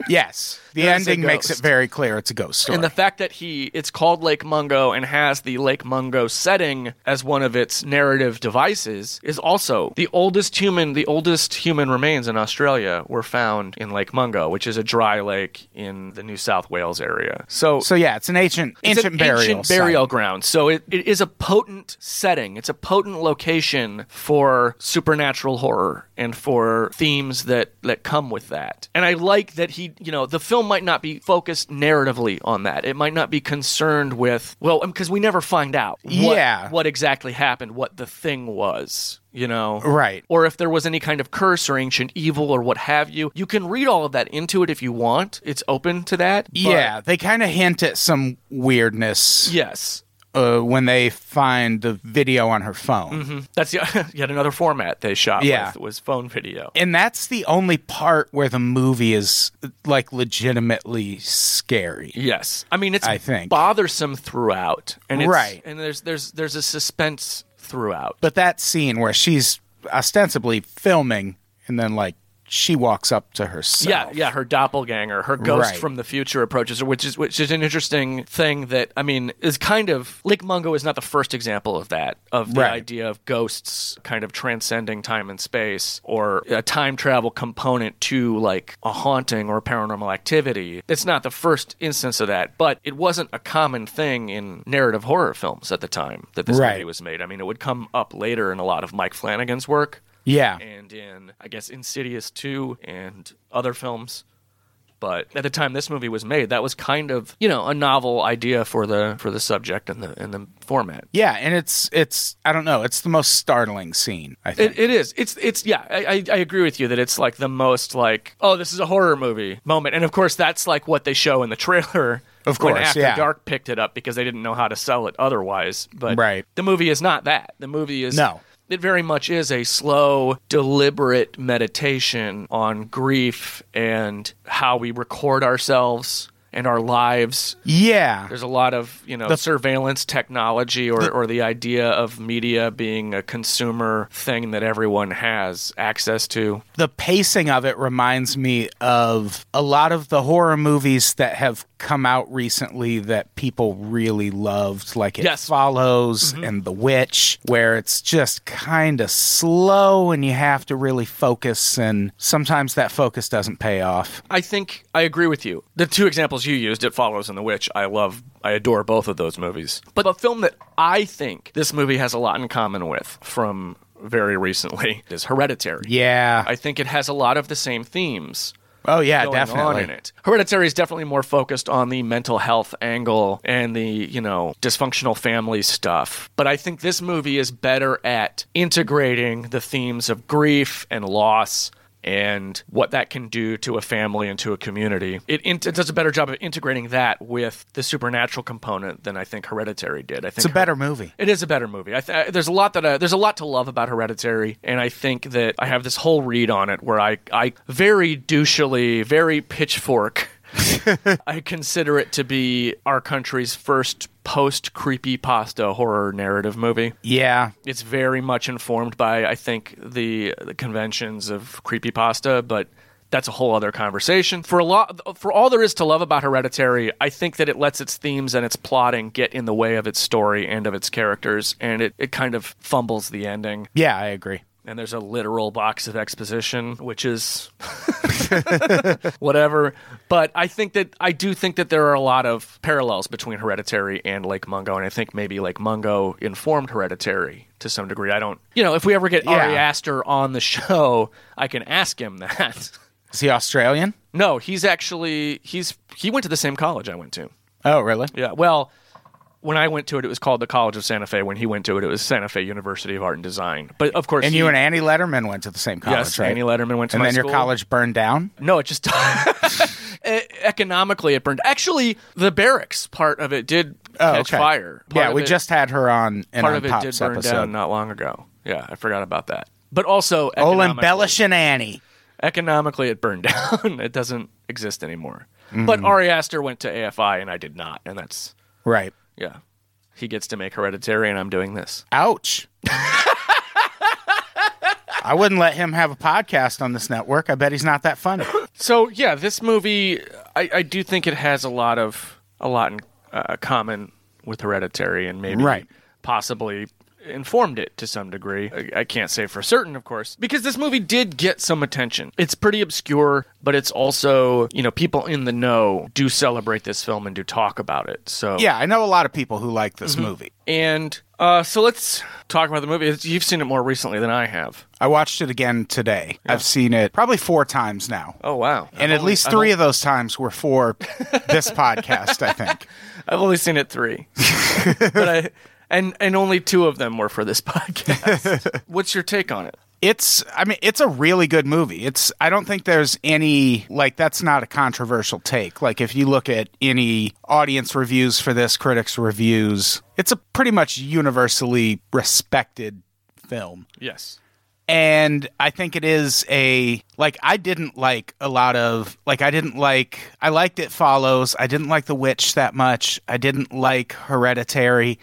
Yes. The There is a ending makes it very clear it's a ghost story. And the fact that he it's called Lake Mungo and has the Lake Mungo setting as one of its narrative devices is also the oldest human the oldest human remains in Australia were found in Lake Mungo, which is a dry lake in the New South Wales area. So so yeah, it's an ancient it's ancient an burial ancient burial site. ground. So it, it is a potent setting. It's a potent location for supernatural horror and for themes that that come with that. And I like that he, you know, the film might not be focused narratively on that. It might not be concerned with well, um, because we never find out what, Yeah. what exactly happened, what the thing was. You know, Right. Or if there was any kind of curse or ancient evil or what have you, you can read all of that into it if you want. It's open to that. Yeah, they kind of hint at some weirdness Yes. Uh, when they find the video on her phone. That's yet, yet another format they shot Yeah. with was phone video. And that's the only part where the movie is like legitimately scary. Yes, I mean it's I think. bothersome throughout, and it's, Right. and there's there's there's a suspense throughout. But that scene where she's ostensibly filming and then like she walks up to herself. Yeah, yeah, her doppelganger, her ghost Right. from the future approaches her, which is which is an interesting thing that I mean is kind of Lake Mungo is not the first example of that of the Right. idea of ghosts kind of transcending time and space or a time travel component to like a haunting or paranormal activity. It's not the first instance of that, but it wasn't a common thing in narrative horror films at the time that this Right. movie was made. I mean, it would come up later in a lot of Mike Flanagan's work Yeah. and in I guess Insidious 2 and other films. But at the time this movie was made, that was kind of you know a novel idea for the for the subject and the and the format. Yeah, and it's it's I don't know, it's the most startling scene, I think. It, it is. It's it's yeah. I, I agree with you that it's like the most like oh this is a horror movie moment, and of course that's like what they show in the trailer. Of when course, After yeah. Dark picked it up because they didn't know how to sell it otherwise. But Right. the movie is not that. The movie is No. It very much is a slow, deliberate meditation on grief and how we record ourselves and our lives. yeah. There's a lot of, you know, the, surveillance technology or, or the idea of media being a consumer thing that everyone has access to. the pacing of it reminds me of a lot of the horror movies that have come out recently that people really loved like it Yes. Mm-hmm. follows and the witch where it's just kind of slow and you have to really focus and sometimes that focus doesn't pay off I think I agree with you. The two examples you used, It Follows and The Witch, I love, I adore both of those movies. But a film that I think this movie has a lot in common with from very recently is Hereditary. yeah I think it has a lot of the same themes Oh, yeah, going on definitely. in it. Hereditary is definitely more focused on the mental health angle and the, you know, dysfunctional family stuff. But I think this movie is better at integrating the themes of grief and loss and what that can do to a family and to a community. It, it does a better job of integrating that with the supernatural component than I think Hereditary did. I think It's a better movie. it is a better movie. I th- there's a lot that I, there's a lot to love about Hereditary, and I think that I have this whole read on it where I I very douchily, very pitchfork. I consider it to be our country's first post creepy pasta horror narrative movie. Yeah. It's very much informed by I think the, the conventions of creepy pasta, but that's a whole other conversation. For a lot for all there is to love about Hereditary, I think that it lets its themes and its plotting get in the way of its story and of its characters and it, it kind of fumbles the ending. Yeah, I agree. And there's a literal box of exposition, which is whatever. But I think that I do think that there are a lot of parallels between Hereditary and Lake Mungo, and I think maybe Lake Mungo informed Hereditary to some degree. I don't, you know, if we ever get Ari Yeah. Aster on the show, I can ask him that. Is he Australian? no, he's actually he's he went to the same college I went to. Oh, really? Yeah, well. When I went to it, it was called the College of Santa Fe. When he went to it, it was Santa Fe University of Art and Design. But of course, And he- you and Annie Letterman went to the same college, yes, right? Annie Letterman went to and then your college burned down? No, it just economically it burned. Actually, the barracks part of it did Oh, catch okay. fire. Part yeah, we it- just had her on in part of it did burn episode. down not long ago. Yeah, I forgot about that. But also, Bellish and Annie. economically, it burned down. it doesn't exist anymore. Mm-hmm. But Ari Aster went to AFI, and I did not, and that's Right. Yeah. He gets to make Hereditary, and I'm doing this. Ouch. I wouldn't let him have a podcast on this network. I bet he's not that funny. So yeah, this movie, I, I do think it has a lot of a lot in uh, common with Hereditary, and maybe Right. possibly informed it to some degree. I, I can't say for certain, of course, because this movie did get some attention. It's pretty obscure, but it's also you know people in the know do celebrate this film and do talk about it. So Yeah, I know a lot of people who like this Mm-hmm. movie. and uh, so let's talk about the movie. You've seen it more recently than I have. I watched it again today. I've seen it probably four times now. Oh wow! and at least three of those times were for this podcast, I think. I've only seen it three, but I and and only two of them were for this podcast. What's your take on it? It's I mean it's a really good movie. It's I don't think there's any like that's not a controversial take. Like if you look at any audience reviews for this, critics reviews, it's a pretty much universally respected film. Yes. and I think it is a like I didn't like a lot of like I didn't like I liked it follows. I didn't like The Witch that much. I didn't like Hereditary.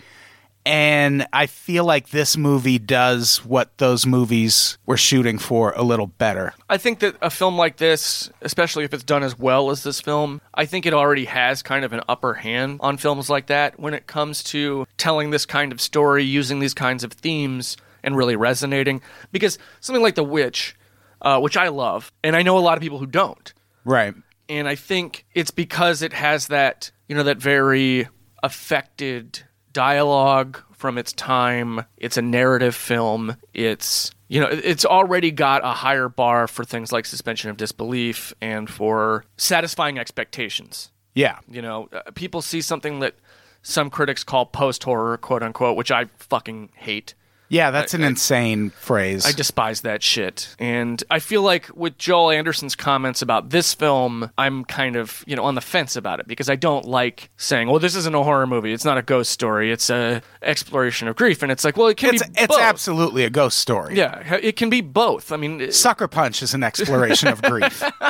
And I feel like this movie does what those movies were shooting for a little better. I think that a film like this, especially if it's done as well as this film, I think it already has kind of an upper hand on films like that when it comes to telling this kind of story, using these kinds of themes, and really resonating. Because something like The Witch, uh, which I love, and I know a lot of people who don't, Right. and I think it's because it has that you know that very affected dialogue from its time. It's a narrative film. It's you know it's already got a higher bar for things like suspension of disbelief and for satisfying expectations. Yeah. You know, uh, people see something that some critics call post horror, quote unquote, which I fucking hate. Yeah, that's an insane phrase. I despise that shit. And I feel like with Joel Anderson's comments about this film, I'm kind of, you know, on the fence about it because I don't like saying, "Well, this isn't a horror movie. It's not a ghost story. It's a exploration of grief." And it's like, "Well, it can it's be it's both." absolutely a ghost story. Yeah, it can be both. I mean, it- Sucker Punch is an exploration of grief.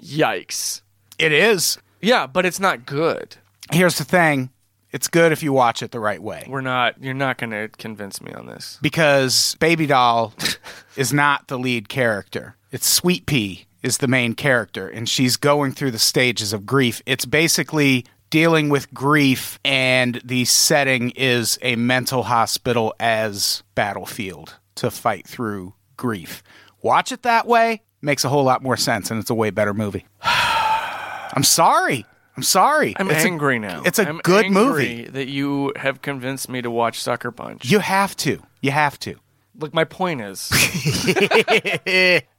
yikes. It is. Yeah, but it's not good. Here's the thing. It's good if you watch it the right way. We're not you're not going to convince me on this. because Baby Doll is not the lead character. It's Sweet Pea is the main character, and she's going through the stages of grief. It's basically dealing with grief, and the setting is a mental hospital as battlefield to fight through grief. Watch it that way makes a whole lot more sense, and it's a way better movie. I'm sorry. I'm sorry. I'm It's a- angry now. it's a I'm good movie. that you have convinced me to watch Sucker Punch. You have to. You have to. Look, my point is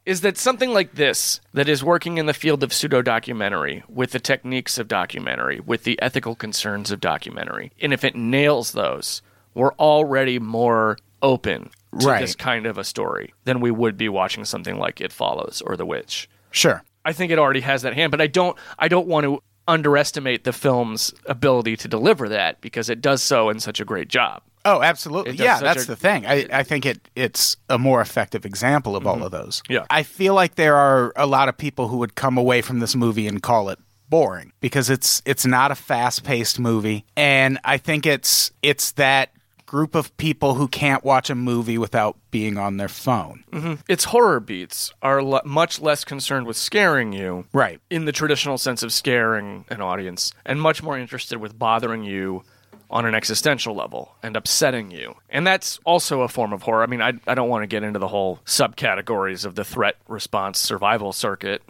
is that something like this that is working in the field of pseudo documentary with the techniques of documentary, with the ethical concerns of documentary, and if it nails those, we're already more open to Right. this kind of a story than we would be watching something like It Follows or The Witch. Sure. I think it already has that hand, but I don't I don't want to underestimate the film's ability to deliver that because it does so in such a great job. Oh, absolutely. Yeah, that's a- the thing. I, I think it it's a more effective example of all of those. Mm-hmm. Yeah. I feel like there are a lot of people who would come away from this movie and call it boring because it's it's not a fast-paced movie and I think it's it's that group of people who can't watch a movie without being on their phone. Mm-hmm. Its horror beats are le- much less concerned with scaring you Right. in the traditional sense of scaring an audience and much more interested with bothering you on an existential level and upsetting you. And that's also a form of horror. I mean, I, I don't want to get into the whole subcategories of the threat response survival circuit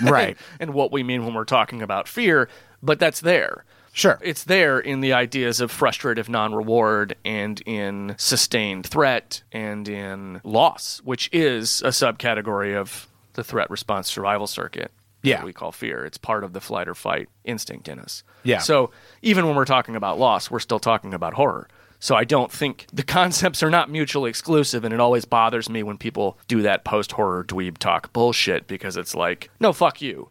Right. and what we mean when we're talking about fear, but that's there. Sure. It's there in the ideas of frustrative non reward and in sustained threat and in loss, which is a subcategory of the threat response survival circuit. Yeah. That we call fear. It's part of the flight or fight instinct in us. Yeah. So even when we're talking about loss, we're still talking about horror. So I don't think the concepts are not mutually exclusive, and it always bothers me when people do that post horror dweeb talk bullshit because it's like, no, fuck you.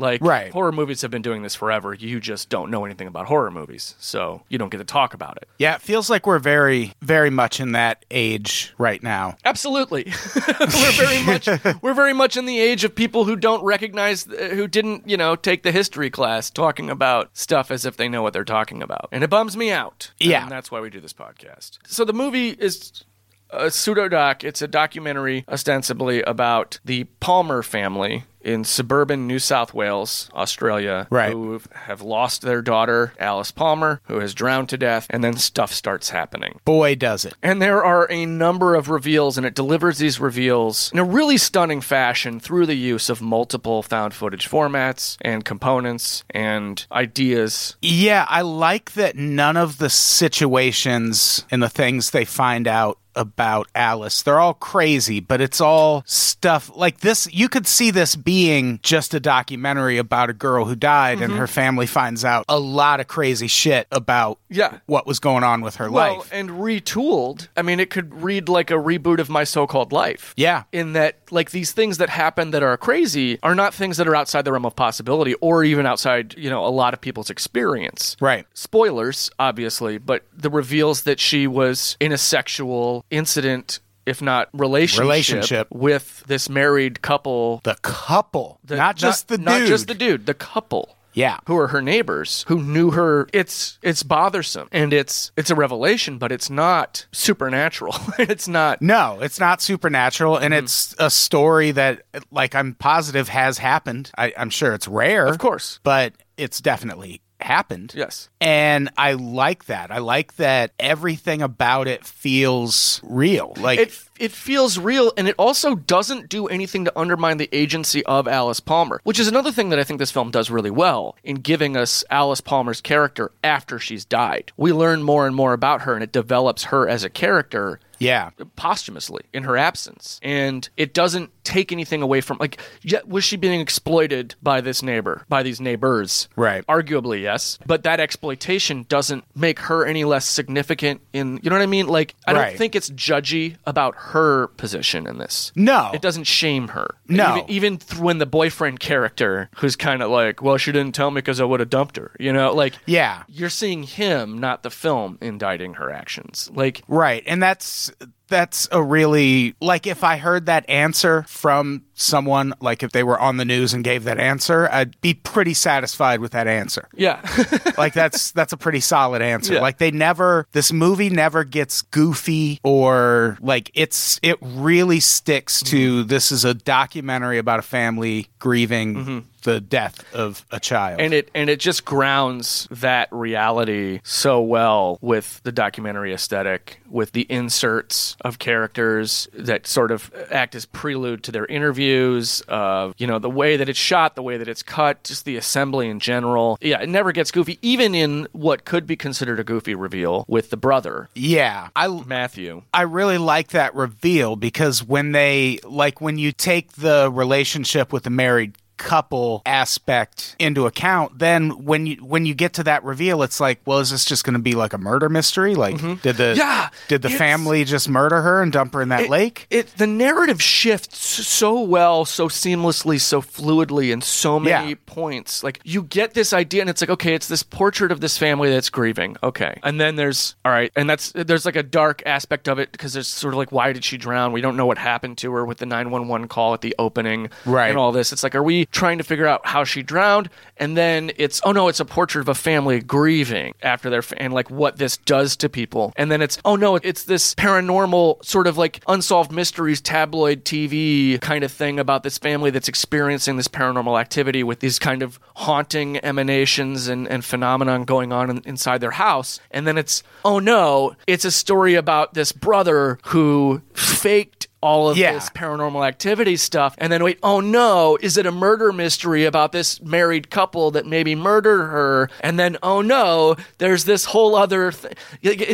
Like Right. horror movies have been doing this forever. You just don't know anything about horror movies, so you don't get to talk about it. Yeah, it feels like we're very very much in that age right now. Absolutely, we're very much we're very much in the age of people who don't recognize, uh, who didn't, you know, take the history class, talking about stuff as if they know what they're talking about, and it bums me out. Yeah. and that's why we do this podcast. So the movie is a pseudo doc. It's a documentary ostensibly about the Palmer family in suburban New South Wales, Australia, Right. who have lost their daughter, Alice Palmer, who has drowned to death, and then stuff starts happening. Boy does it. And there are a number of reveals, and it delivers these reveals in a really stunning fashion through the use of multiple found footage formats and components and ideas. Yeah, I like that none of the situations and the things they find out about Alice, they're all crazy, but it's all stuff like this. You could see this being just a documentary about a girl who died and mm-hmm. her family finds out a lot of crazy shit about Yeah. what was going on with her life. Well, life. and retooled. I mean, it could read like a reboot of My So Called Life. Yeah. In that, like, these things that happen that are crazy are not things that are outside the realm of possibility or even outside, you know, a lot of people's experience. Right. spoilers, obviously, but the reveals that she was in a sexual incident, if not relationship, Relationship. with this married couple. The couple, The- not just the dude. not just the dude, the couple. Yeah. Who are her neighbors who knew her it's it's bothersome and it's it's a revelation but it's not supernatural it's not No, it's not supernatural, and Mm-hmm. it's a story that, like, I'm positive has happened. I, I'm sure it's rare, of course but it's definitely happened. yes And I like that. I like that everything about it feels real. Like, it it feels real and it also doesn't do anything to undermine the agency of Alice Palmer, which is another thing that I think this film does really well in giving us Alice Palmer's character after she's died. We learn more and more about her and it develops her as a character yeah, posthumously in her absence and it doesn't take anything away from like yet was she being exploited by this neighbor by these neighbors Right. arguably yes but that exploitation doesn't make her any less significant in you know what i mean like i Right. don't think it's judgy about her position in this No. it doesn't shame her No. even, even th- when the boyfriend character who's kind of like well she didn't tell me because i would have dumped her you know like yeah, you're seeing him not the film indicting her actions like right. And that's that's a really like if I heard that answer from someone, like if they were on the news and gave that answer, I'd be pretty satisfied with that answer. yeah like that's that's a pretty solid answer. Yeah. Like they never this movie never gets goofy or like it's it really sticks to Mm-hmm. this is a documentary about a family grieving the death of a child. and it and it just grounds that reality so well with the documentary aesthetic with the inserts of characters that sort of act as prelude to their interviews of you know the way that it's shot the way that it's cut just the assembly in general. Yeah it never gets goofy even in what could be considered a goofy reveal with the brother. Yeah, I matthew. I really like that reveal because when they like when you take the relationship with the married couple aspect into account then when you when you get to that reveal it's like well is this just going to be like a murder mystery like did the Mm-hmm. Yeah, did the family just murder her and dump her in that it, lake It the narrative shifts so well, so seamlessly, so fluidly, in so many Yeah. points. Like you get this idea, and it's like, okay, it's this portrait of this family that's grieving. Okay, and then there's all right, and that's there's like a dark aspect of it because there's sort of like, why did she drown? We don't know what happened to her with the nine one one call at the opening, Right. And all this. It's like, are we trying to figure out how she drowned? And then it's, oh no, it's a portrait of a family grieving after their and like what this does to people. And then it's, oh no, it's this paranormal sort of like unsolved mysteries tabloid TV kind of thing about this family that's experiencing this paranormal activity with these kind of haunting emanations and, and phenomenon going on in, inside their house. And then it's, oh no, it's a story about this brother who faked all of Yeah. this paranormal activity stuff and then wait oh no is it a murder mystery about this married couple that maybe murdered her and then oh no there's this whole other thing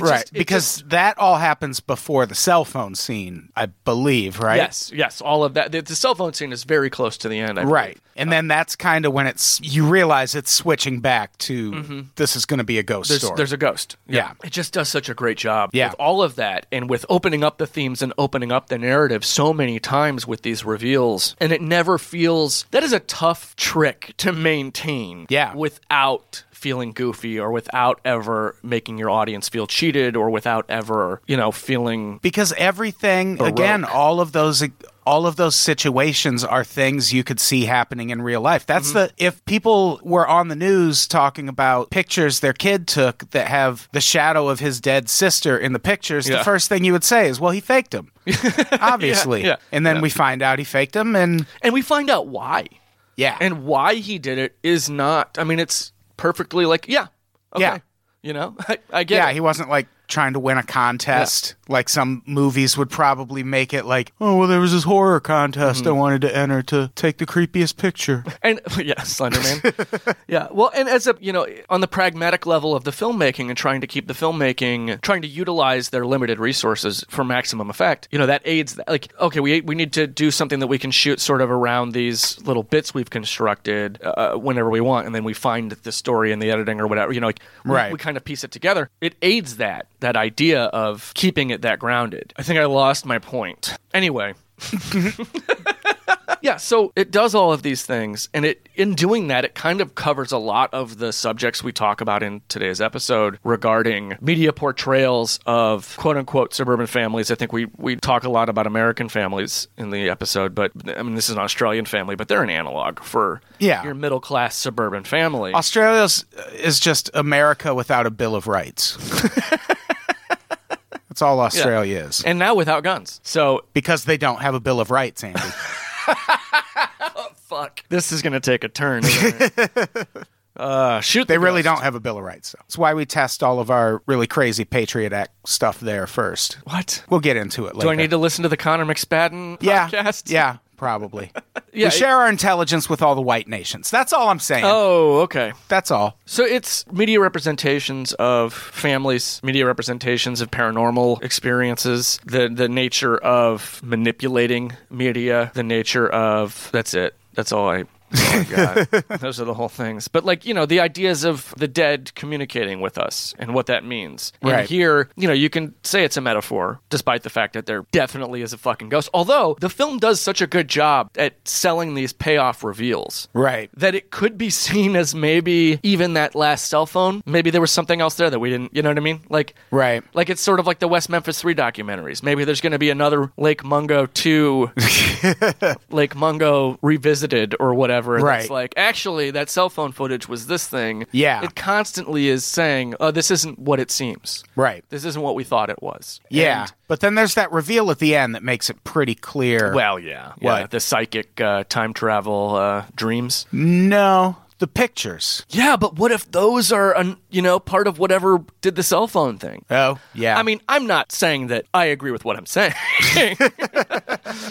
right because that all happens before the cell phone scene i believe right yes yes all of that the, the cell phone scene is very close to the end. Right. And then that's kind of when it's you realize it's switching back to this is going to be a ghost Mm-hmm. there's, story. there's a ghost. Yeah. It just does such a great job Yeah. with all of that and with opening up the themes and opening up the narrative so many times with these reveals. And it never feels that is a tough trick to maintain Yeah. without feeling goofy or without ever making your audience feel cheated or without ever, you know, feeling because everything again all of those all of those situations are things you could see happening in real life that's Mm-hmm. the if people were on the news talking about pictures their kid took that have the shadow of his dead sister in the pictures Yeah. the first thing you would say is well he faked them obviously yeah, and then we find out he faked them and and we find out why. yeah And why he did it is not I mean it's perfectly like, yeah. Okay. Yeah. You know? I, I get yeah it. he wasn't like trying to win a contest like some movies would probably make it like oh well there was this horror contest Mm-hmm. i wanted to enter to take the creepiest picture And yeah, Slenderman. yeah. Well, and as a you know, on the pragmatic level of the filmmaking and trying to keep the filmmaking, trying to utilize their limited resources for maximum effect, you know, that aids. That. Like, okay, we we need to do something that we can shoot sort of around these little bits we've constructed uh, whenever we want, and then we find the story and the editing or whatever. You know, like we- Right. we kind of piece it together. It aids that that idea of keeping it that grounded. I think I lost my point. Anyway. yeah, so it does all of these things, and it in doing that, it kind of covers a lot of the subjects we talk about in today's episode regarding media portrayals of quote unquote suburban families. I think we we talk a lot about American families in the episode, but I mean this is an Australian family, but they're an analog for Yeah. your middle class suburban family. Australia's is just America without a Bill of Rights. That's all Australia is. and now without guns. So Because they don't have a Bill of Rights, Andy. fuck. This is gonna take a turn. Isn't it? uh, shoot. They the really ghost. don't have a Bill of Rights. So. That's why we test all of our really crazy Patriot Act stuff there first. What? We'll get into it later. Do I need to listen to the Connor McSpadden yeah, podcast? Yeah, probably. Yeah, we share our intelligence with all the white nations. That's all I'm saying. Oh, okay. That's all. So it's media representations of families, media representations of paranormal experiences, the the nature of manipulating media, the nature of that's it. That's all I Oh God. Those are the whole things. But like, you know, the ideas of the dead communicating with us and what that means. And Right. here, you know, you can say it's a metaphor, despite the fact that there definitely is a fucking ghost. Although the film does such a good job at selling these payoff reveals Right. that it could be seen as maybe even that last cell phone. Maybe there was something else there that we didn't. You know what I mean? Like, Right. Like it's sort of like the West Memphis Three documentaries. Maybe there's going to be another Lake Mungo Two, Lake Mungo revisited or whatever. Whatever. and It's Right. like actually that cell phone footage was this thing. Yeah. It constantly is saying, "Oh, this isn't what it seems. Right. This isn't what we thought it was." Yeah. And- but then there's that reveal at the end that makes it pretty clear. well, yeah. Yeah. What? The psychic uh, time travel uh, dreams. no, the pictures. Yeah, but what if those are, un- you know, part of whatever did the cell phone thing? Oh, yeah. I mean, I'm not saying that I agree with what I'm saying.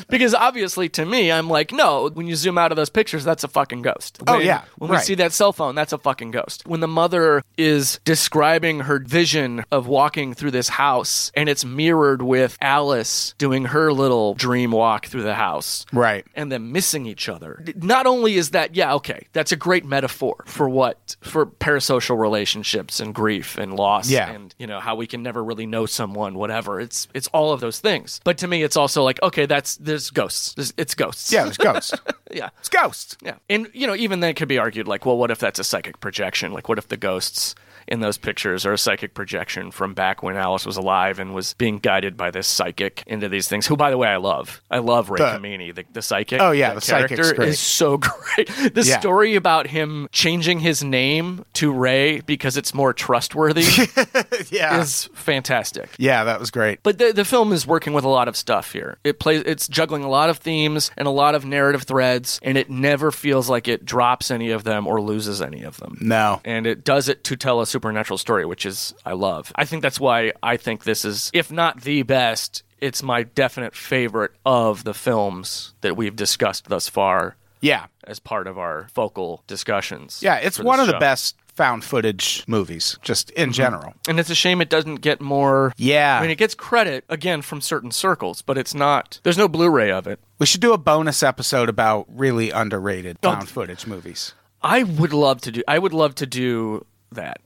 because obviously, to me, I'm like, no, when you zoom out of those pictures, that's a fucking ghost. Oh, yeah, When we see that cell phone, that's a fucking ghost. When the mother is describing her vision of walking through this house and it's mirrored with Alice doing her little dream walk through the house right. and them missing each other. Not only is that, yeah, okay, that's a great metaphor for what for parasocial relationships and grief and loss Yeah. and you know how we can never really know someone, whatever. It's it's all of those things. But to me, it's also like, okay, that's there's ghosts. There's, it's ghosts. Yeah, there's ghosts. yeah. it's ghosts. Yeah. And, you know, even then it could be argued, like, well, what if that's a psychic projection? Like, what if the ghosts in those pictures are a psychic projection from back when Alice was alive and was being guided by this psychic into these things? Who, by the way, I love. I love Ray Kemeny, the, the psychic. Oh, yeah, the character is so great. The Yeah. story about him changing his name to Ray because it's more trustworthy Yeah. is fantastic. yeah, that was great. But the, the film is working with a lot of stuff here. It plays it's juggling a lot of themes and a lot of narrative threads and it never feels like it drops any of them or loses any of them. No. And it does it to tell a supernatural story, which is I love. I think that's why I think this is if not the best, it's my definite favorite of the films that we've discussed thus far Yeah. as part of our focal discussions. Yeah, it's one of the best found footage movies, just in mm-hmm. general. And it's a shame it doesn't get more Yeah. I mean, it gets credit again from certain circles, but it's not. There's no Blu-ray of it. We should do a bonus episode about really underrated Oh, found footage movies. I would love to do. I would love to do that.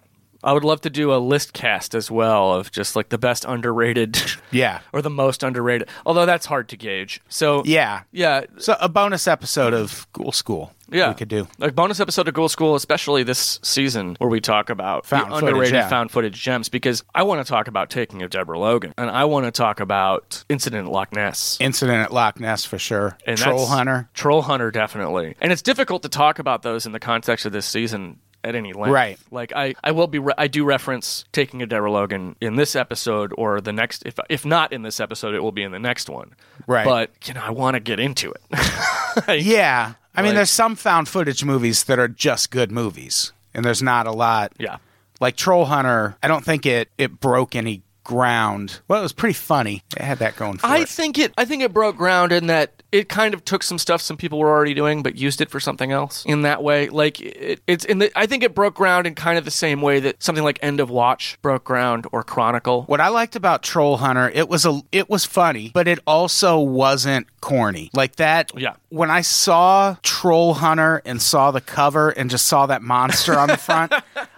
I would love to do a list cast as well of just like the best underrated, Yeah. or the most underrated. Although that's hard to gauge. So Yeah. yeah, So a bonus episode of Ghoul School. yeah. We could do. a bonus episode of Ghoul School, especially this season, where we talk about Found footage, underrated yeah. found footage gems. Because I want to talk about Taking of Deborah Logan, and I want to talk about Incident at Loch Ness. Incident at Loch Ness for sure. And Troll Hunter. Troll Hunter, definitely. And it's difficult to talk about those in the context of this season at any length. Right. Like I, I will be. Re- I do reference taking a Deborah Logan in this episode or the next. If if not in this episode, it will be in the next one. Right. But you know, I want to get into it. Like, Yeah. I mean, Like- there's some found footage movies that are just good movies, and there's not a lot. Yeah. Like Troll Hunter, I don't think it it broke any ground. Well, it was pretty funny. It had that going for I it. think it. I think it broke ground in that it kind of took some stuff some people were already doing, but used it for something else in that way. Like it, it's in the. I think it broke ground in kind of the same way that something like End of Watch broke ground or Chronicle. What I liked about Troll Hunter, it was a it was funny, but it also wasn't corny. Like that Yeah. When I saw Troll Hunter and saw the cover and just saw that monster on the front,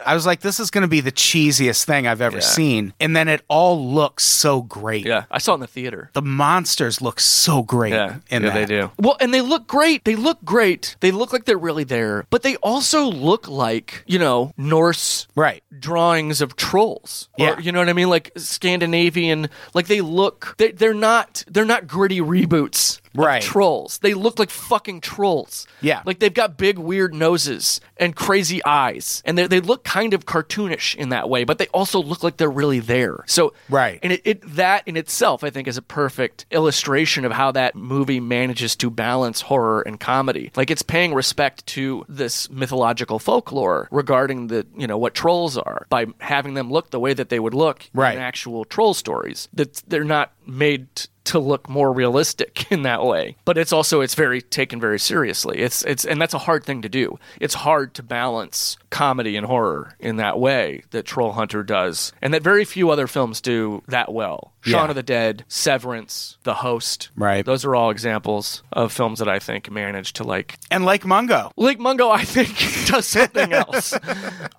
I was like this is going to be the cheesiest thing I've ever Yeah. seen. And then it all looks so great. Yeah, I saw it in the theater. The monsters look so great Yeah, yeah, that. they do. Well, and they look great. They look great. They look like they're really there, but they also look like you know Norse Right. drawings of trolls. Or, Yeah. you know what I mean? Like Scandinavian. Like they look. They, they're not. They're not gritty reboots. Right. trolls. They look like fucking trolls. Yeah. Like they've got big weird noses and crazy eyes, and they they look kind of cartoonish in that way, but they also look like they're really there. So Right. and it, it that in itself, I think, is a perfect illustration of how that movie manages to balance horror and comedy. Like it's paying respect to this mythological folklore regarding the you know what trolls are by having them look the way that they would look Right. in actual troll stories. That they're not made. t- to look more realistic in that way but it's also it's very taken very seriously it's it's and that's a hard thing to do it's hard to balance comedy and horror in that way that troll hunter does and that very few other films do that well shaun of the dead severance the host Right. those are all examples of films that i think manage to like And Lake Mungo. Lake Mungo, I think, does something else.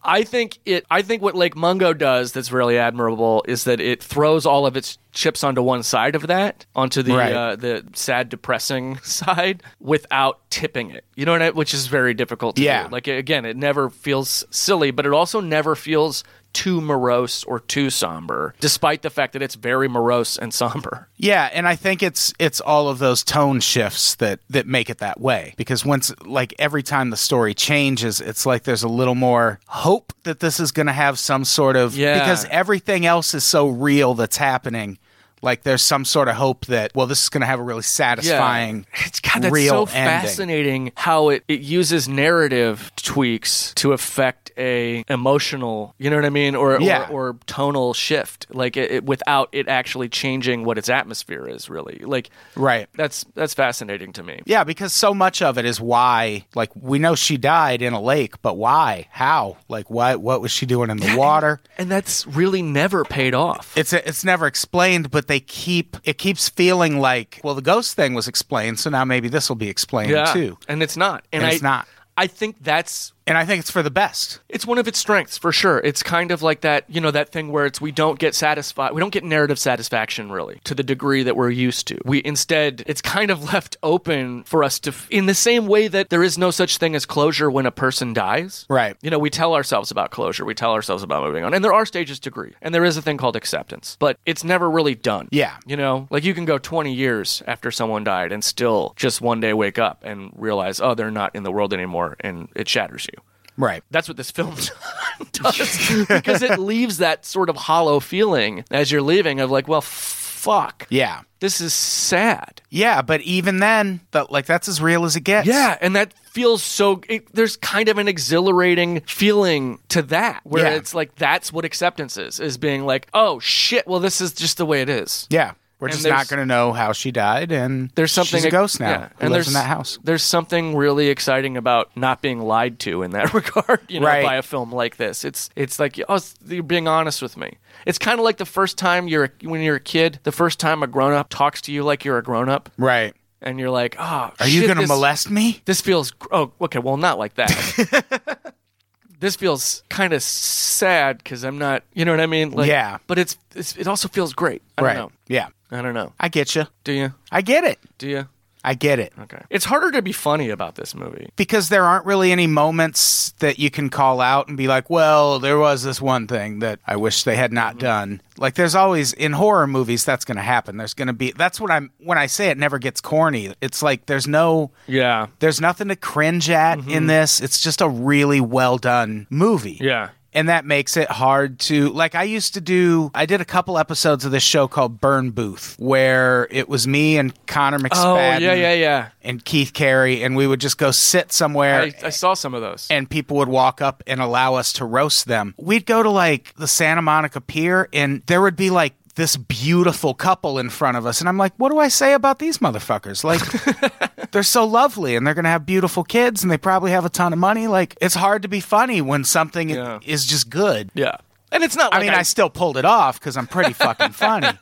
I think it. I think what Lake Mungo does that's really admirable is that it throws all of its chips onto one side of that, onto the Right. uh, the sad, depressing side, without tipping it. You know what I? mean? Which is very difficult to Yeah. do. Like again, it never feels silly, but it also never feels too morose or too somber, despite the fact that it's very morose and somber. Yeah, and I think it's it's all of those tone shifts that that make it that way. Because once like every time the story changes, it's like there's a little more hope that this is going to have some sort of Yeah. because everything else is so real that's happening. Like there's some sort of hope that well, this is going to have a really satisfying, It's God, that's real so ending. fascinating how it, it uses narrative tweaks to affect a emotional, you know what I mean, or Yeah. or, or tonal shift, like it, it, without it actually changing what its atmosphere is. Really, like Right. that's that's fascinating to me. Yeah, because so much of it is why. Like we know she died in a lake, but why? How? Like what? What was she doing in the water? And that's really never paid off. It's it's never explained, but they keep it keeps feeling like well, the ghost thing was explained, so now maybe this will be explained too. and it's not. And, And I, it's not. I think that's And I think it's for the best. it's one of its strengths for sure. It's kind of like that, you know, that thing where it's we don't get satisfied, we don't get narrative satisfaction really to the degree that we're used to. We instead, it's kind of left open for us to, in the same way that there is no such thing as closure when a person dies. Right. You know, we tell ourselves about closure, we tell ourselves about moving on, and there are stages to grief, and there is a thing called acceptance, but it's never really done. Yeah. You know, like you can go 20 years after someone died and still just one day wake up and realize, oh, they're not in the world anymore, and it shatters you. Right. That's what this film does because it leaves that sort of hollow feeling as you're leaving of like, well, fuck. Yeah. This is sad. Yeah, but even then, that like that's as real as it gets. Yeah, and that feels so. It, there's kind of an exhilarating feeling to that, where Yeah. it's like that's what acceptance is: is being like, oh shit, well, this is just the way it is. Yeah. We're And just not going to know how she died, and There's something she's a ghost now. yeah, who lives in that house. There's something really exciting about not being lied to in that regard, you know, Right. by a film like this. It's it's like oh, it's- you're being honest with me. It's kind of like the first time you're a- when you're a kid, the first time a grown up talks to you like you're a grown up, Right. and you're like, oh, Are you going to molest me? This feels oh okay, well not like that. this feels kind of sad because I'm not, you know what I mean? Like, Yeah. But it's, it's it also feels great. I right. don't know. Yeah. I don't know. I get you. Do you? I get it. Do you? I get it. Okay. It's harder to be funny about this movie. Because there aren't really any moments that you can call out and be like, well, there was this one thing that I wish they had not mm-hmm. done. Like there's always in horror movies that's going to happen. There's going to be that's what I'm when I say it never gets corny. It's like there's no Yeah. there's nothing to cringe at in mm-hmm. this. It's just a really well done movie. Yeah. And that makes it hard to like i used to do i did a couple episodes of this show called burn booth where it was me and connor oh, mcspadden Oh, yeah, yeah, yeah. and keith carey and we would just go sit somewhere I, I saw some of those. and people would walk up and allow us to roast them we'd go to like the santa monica pier and there would be like this beautiful couple in front of us and i'm like what do i say about these motherfuckers like they're so lovely and they're going to have beautiful kids and they probably have a ton of money like it's hard to be funny when something Yeah. is just good yeah. And it's not I mean, I, still pulled it off because I'm pretty fucking funny.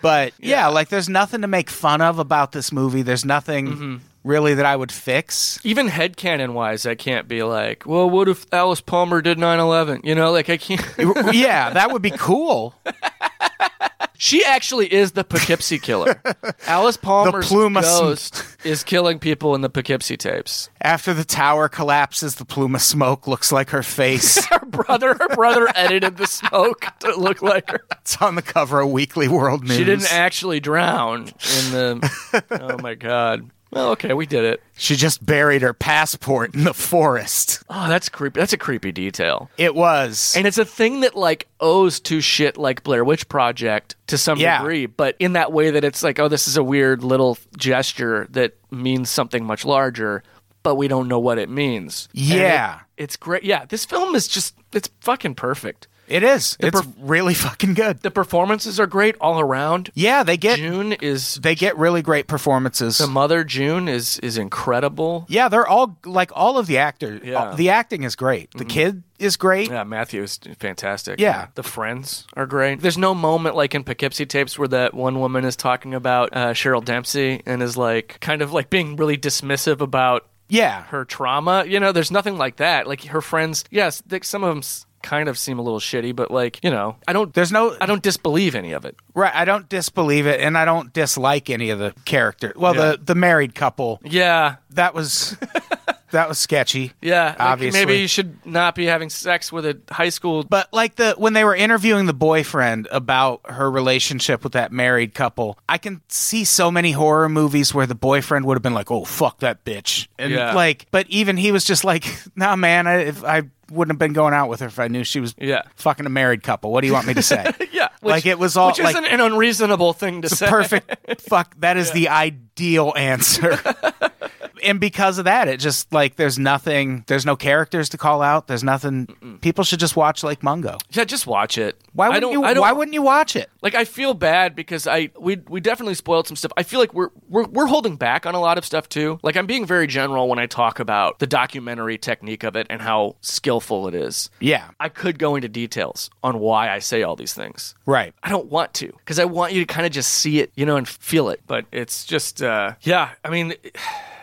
But yeah. like there's nothing to make fun of about this movie. There's nothing Mm-hmm. Really that I would fix. even headcanon wise, I can't be like, well, what if Alice Palmer did 9 11? You know, like I can't. yeah, that would be cool. she actually is the Poughkeepsie killer. Alice Palmer's plume of sm- ghost is killing people in the Poughkeepsie tapes. After the tower collapses, the plume of smoke looks like her face. Her brother, her brother edited the smoke to look like her. it's on the cover of Weekly World News. She didn't actually drown in the. Oh my god. Well, okay, we did it. She just buried her passport in the forest. Oh, that's creepy. That's a creepy detail. It was. And it's a thing that like owes to shit like Blair Witch Project to some Yeah. degree, but in that way that it's like, oh, this is a weird little gesture that means something much larger, but we don't know what it means. Yeah. it- it's great. Yeah, this film is just it's fucking perfect. It is. It's perf- really fucking good. The performances are great all around. Yeah, they get June is they get really great performances. the mother June is is incredible. Yeah, they're all like all of the actors. Yeah. Mm-hmm. The acting is great. The kid is great. Yeah, Matthew is fantastic. Yeah. The friends are great. There's no moment like in Poughkeepsie tapes where that one woman is talking about uh, Cheryl Dempsey and is like kind of like being really dismissive about Yeah. her trauma. You know, there's nothing like that. Like her friends, yes, they, some of them kind of seem a little shitty, but like, you know, I don't There's no I don't disbelieve any of it. right. I don't disbelieve it, and I don't dislike any of the characters. Well, Yeah. the the married couple Yeah. that was that was sketchy. Yeah, like Obviously. maybe you should not be having sex with a high school. But like the when they were interviewing the boyfriend about her relationship with that married couple, I can see so many horror movies where the boyfriend would have been like, "Oh fuck that bitch," and Yeah. like, but even he was just like, "Nah, man, I, if I wouldn't have been going out with her if I knew she was Yeah. fucking a married couple." What do you want me to say? yeah, like it was all which like isn't an unreasonable thing to say. perfect. fuck, that is the ideal answer. and because of that, it just like there's nothing, there's no characters to call out. There's nothing. People should just watch Lake Mungo. Yeah, just watch it. Why wouldn't you? Why wouldn't you watch it? like I feel bad because I we we definitely spoiled some stuff. I feel like we're we're we're holding back on a lot of stuff too. Like I'm being very general when I talk about the documentary technique of it and how skillful it is. Yeah, I could go into details on why I say all these things. right. I don't want to because I want you to kind of just see it, you know, and feel it. But it's just, uh, yeah. I mean,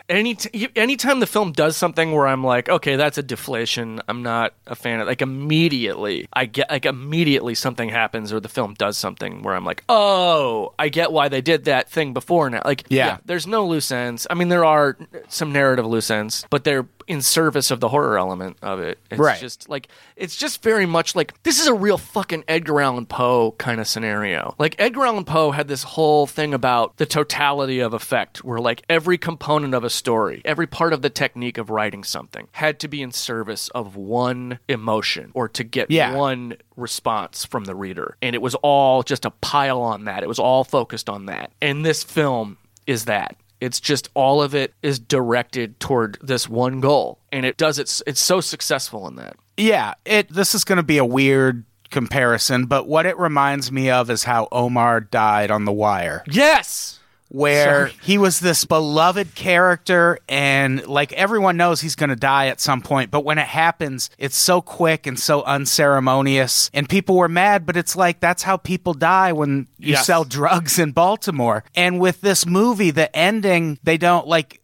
any t- anytime the film does something where I'm like, okay, that's a deflation. I'm not a fan of. Like immediately, I get like immediately something happens or the film does something where I'm like, oh, I get why they did that thing before now. Like, Yeah. there's no loose ends. I mean, there are some narrative loose ends, but they're in service of the horror element of it. It's Right. just like it's just very much like this is a real fucking Edgar Allan Poe kind of scenario. Like Edgar Allan Poe had this whole thing about the totality of effect where like every component of a story, every part of the technique of writing something had to be in service of one emotion or to get Yeah. one response from the reader. And it was all just a pile on that. It was all focused on that. And this film is that. It's just all of it is directed toward this one goal, and it does it. It's so successful in that. Yeah, it. This is going to be a weird comparison, but what it reminds me of is how Omar died on The Wire. Yes, where Sorry. he was this beloved character and like everyone knows he's going to die at some point but when it happens it's so quick and so unceremonious and people were mad but it's like that's how people die when you Yes. sell drugs in Baltimore and with this movie the ending they don't like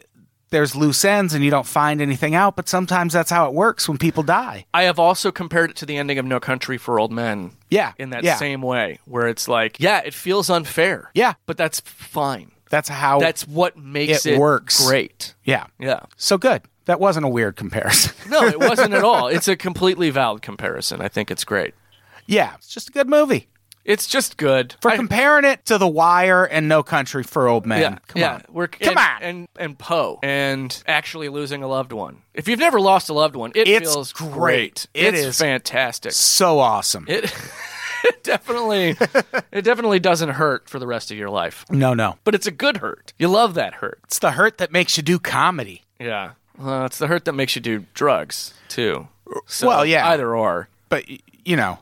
there's loose ends and you don't find anything out but sometimes that's how it works when people die I have also compared it to the ending of No Country for Old Men. Yeah, in that yeah. same way, where it's like, yeah, it feels unfair. Yeah. but that's fine. That's how That's what makes It it, works. great. yeah Yeah. so good that wasn't a weird comparison No, it wasn't at all. It's a completely valid comparison. I think it's great. yeah it's just a good movie It's just good. For I- comparing it to The Wire and No Country for Old Men. Yeah, Come yeah. on. We're, Come and, on. and and Poe and actually losing a loved one. If you've never lost a loved one, it It's feels great. great. It it's is. fantastic. So awesome. It, it definitely it definitely doesn't hurt for the rest of your life, no, no. but it's a good hurt. You love that hurt. It's the hurt that makes you do comedy. Yeah. Well, it's the hurt that makes you do drugs too. So, Well, yeah. either or. But, you know,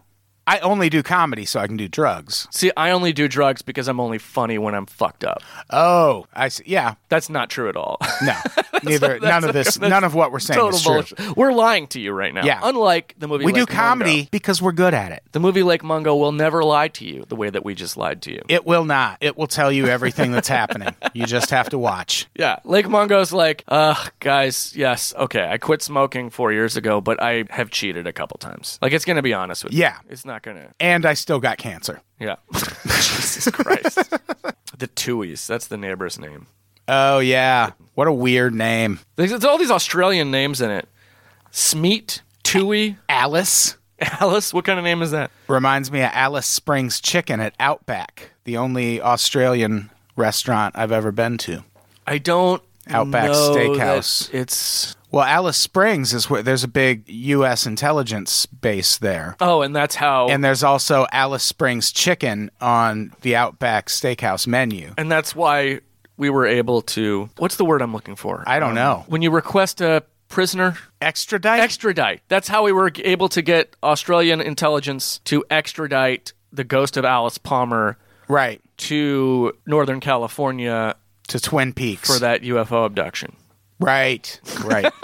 I only do comedy so I can do drugs. See, I only do drugs because I'm only funny when I'm fucked up. Oh, I see. Yeah. That's not true at all. No. Neither. none of this, none of what we're saying Total is true. bullshit. We're lying to you right now. Yeah. Unlike the movie We do comedy Mungo. because we're good at it. The movie Lake Mungo will never lie to you the way that we just lied to you. It will not. It will tell you everything that's happening. You just have to watch. Yeah, Lake Mungo's like, uh, guys, yes, okay, I quit smoking four years ago, but I have cheated a couple times. Like, it's gonna be honest with you. Yeah. It's not gonna, And I still got cancer. yeah. Jesus Christ. the Tooheys, that's the neighbor's name. Oh, yeah. What a weird name. There's, all these Australian names in it. Smeet, Toohey, Alice. Alice, what kind of name is that? reminds me of Alice Springs Chicken at Outback, the only Australian restaurant I've ever been to. I don't Outback Steakhouse. It's, Well, Alice Springs is where there's a big U.S. intelligence base there. oh, and that's how, And there's also Alice Springs Chicken on the Outback Steakhouse menu. and that's why we were able to, what's the word I'm looking for? I don't um, know. when you request a prisoner Extradite? extradite that's how we were able to get australian intelligence to extradite the ghost of alice palmer right. to northern california To Twin Peaks. for that ufo abduction Right. Right.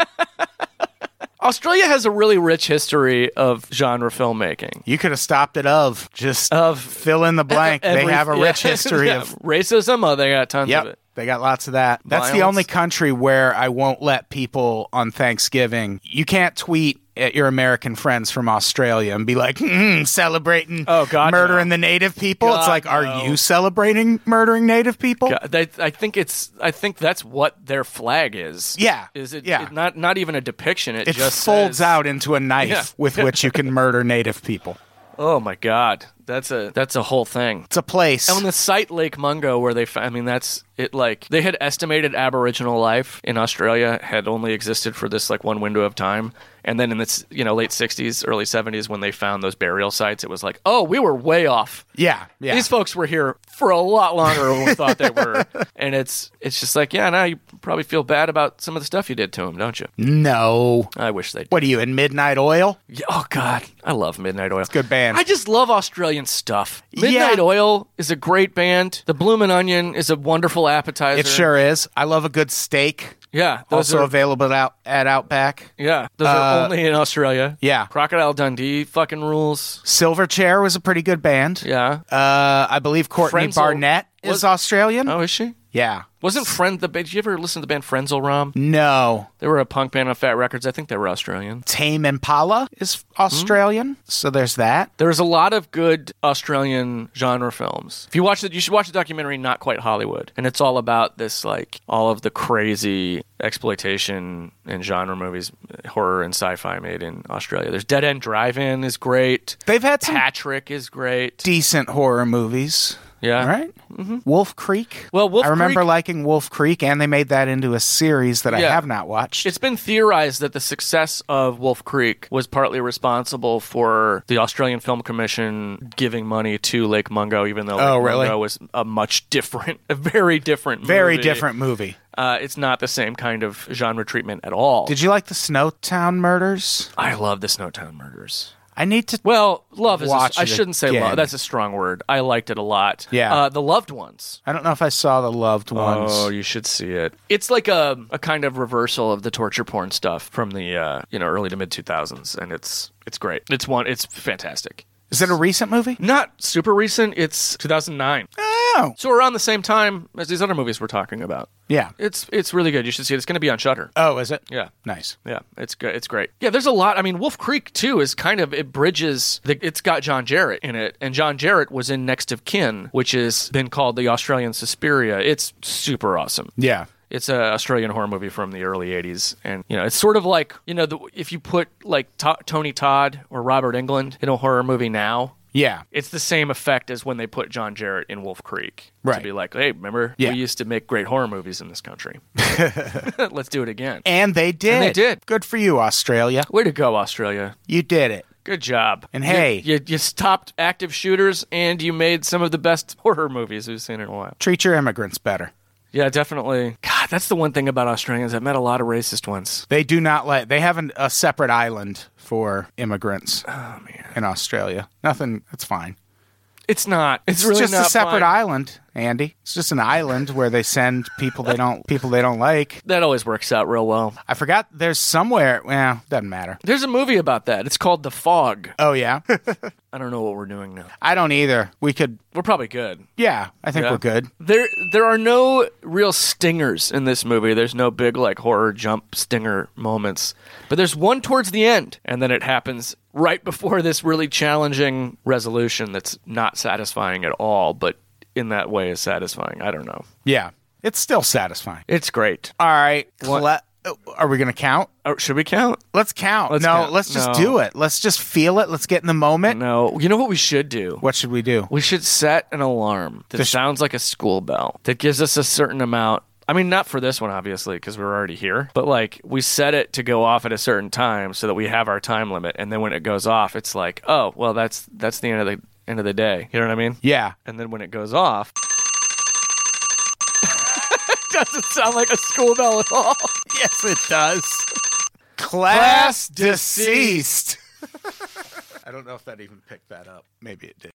australia has a really rich history of genre filmmaking you could have stopped it of just Of fill in the blank. they have a yeah. rich history Yeah. of racism oh they got tons Yep. of it They got lots of that. That's the only country where I won't let people on Thanksgiving. You can't tweet at your American friends from Australia and be like, mm, celebrating Oh, God, murdering the native people. it's like, are no. you celebrating murdering native people? God, they, I think it's. I think that's what their flag is. Yeah, Is it? yeah. it- not not even a depiction. It, It just folds says- out into a knife Yeah. with which you can murder native people. Oh my God, that's a that's a whole thing. It's a place. On the site Lake Mungo, where they, I mean, that's it. Like they had estimated Aboriginal life in Australia had only existed for this like one window of time, and then in this you know late '60s, early '70s, when they found those burial sites, it was like, oh, we were way off. yeah, yeah. These folks were here for a lot longer than we thought they were, and it's it's just like, yeah, now you probably feel bad about some of the stuff you did to them, don't you? no. I wish they. What are you in Midnight Oil? Yeah, oh God, I love Midnight Oil. It's good band. I just love Australian stuff. Midnight Yeah. Oil is a great band. The Bloomin' Onion is a wonderful appetizer. It sure is. I love a good steak. Yeah, those also are available out at Outback. yeah, those are only in Australia. Yeah. Crocodile Dundee fucking rules. Silverchair was a pretty good band. Yeah. Uh, I believe Courtney Frenzel Barnett was- is Australian. Oh, is she? Yeah. Wasn't Friend the? band? Did you ever listen to the band Frenzal Rhomb? No. They were a punk band on Fat Wreck Chords. I think they were Australian. Tame Impala is Australian. So there's that. There's a lot of good Australian genre films. If you watch it, you should watch the documentary Not Quite Hollywood. And it's all about this, like, all of the crazy exploitation and genre movies, horror and sci fi made in Australia. There's Dead End Drive In is great. They've had some Patrick is great. decent horror movies. Yeah. Right? Mm-hmm. Wolf Creek. Well, Wolf I remember Creek- liking Wolf Creek, and they made that into a series that I Yeah. have not watched. It's been theorized that the success of Wolf Creek was partly responsible for the Australian Film Commission giving money to Lake Mungo, even though Lake Oh, really? Mungo was a much different, a very different, movie. Very movie. different movie. Uh, it's not the same kind of genre treatment at all. Did you like the Snowtown Murders? I love the Snowtown Murders. I need to. Well, love is. A, I shouldn't say again. love. That's a strong word. I liked it a lot. Yeah. Uh, the Loved Ones. I don't know if I saw the loved ones. Oh, you should see it. It's like a a kind of reversal of the torture porn stuff from the uh, you know early to mid two thousands, and it's it's great. It's one. It's fantastic. Is it a recent movie? Not super recent. It's 2009. Oh, So around the same time as these other movies we're talking about. yeah. It's it's really good. You should see it. It's going to be on Shudder. Oh, is it? Yeah. Nice. Yeah, it's good. It's great. Yeah, there's a lot. I mean, Wolf Creek too is kind of it bridges. The, it's got John Jarratt in it, and John Jarratt was in Next of Kin, which has been called the Australian Suspiria. It's super awesome. Yeah. It's a Australian horror movie from the early '80s, and you know, it's sort of like you know, the, if you put like To- Tony Todd or Robert Englund in a horror movie now. Yeah. It's the same effect as when they put John Jarratt in Wolf Creek. To be like, hey, remember? Yeah. We used to make great horror movies in this country. Let's do it again. And they did. they did. Good for you, Australia. Way to go, Australia. You did it. Good job. And You- hey- you, you, stopped active shooters and you made some of the best horror movies we've seen in a while. Treat your immigrants better. Yeah, definitely. God, that's the one thing about Australians. I've met a lot of racist ones. They do not let. They have an, a separate island for immigrants Oh man, in Australia. Nothing. It's fine. It's not. It's, It's really just not a separate fun. island, Andy. It's just an island where they send people they don't people they don't like. That always works out real well. I forgot. There's somewhere. Well, doesn't matter. There's a movie about that. It's called The Fog. Oh yeah. I don't know what we're doing now. I don't either. We could. We're probably good. Yeah, I think Yeah. we're good. There, there are no real stingers in this movie. There's no big like horror jump stinger moments, but there's one towards the end, and then it happens right before this really challenging resolution that's not satisfying at all, but in that way is satisfying. I don't know. Yeah, it's still satisfying. It's great. All right. Cle- oh, are we gonna count? Oh, should we count? Let's count. Let's no, count. let's just No. do it. Let's just feel it. Let's get in the moment. No. You know what we should do? What should we do? We should set an alarm that sh- sounds like a school bell that gives us a certain amount. I mean, not for this one, obviously, because we're already here, but like we set it to go off at a certain time so that we have our time limit. And then when it goes off, it's like, oh, well, that's that's the end of the end of the day. You know what I mean? Yeah. And then when it goes off, doesn't sound like a school bell at all. Yes, it does. Class deceased. I don't know if that even picked that up. Maybe it did.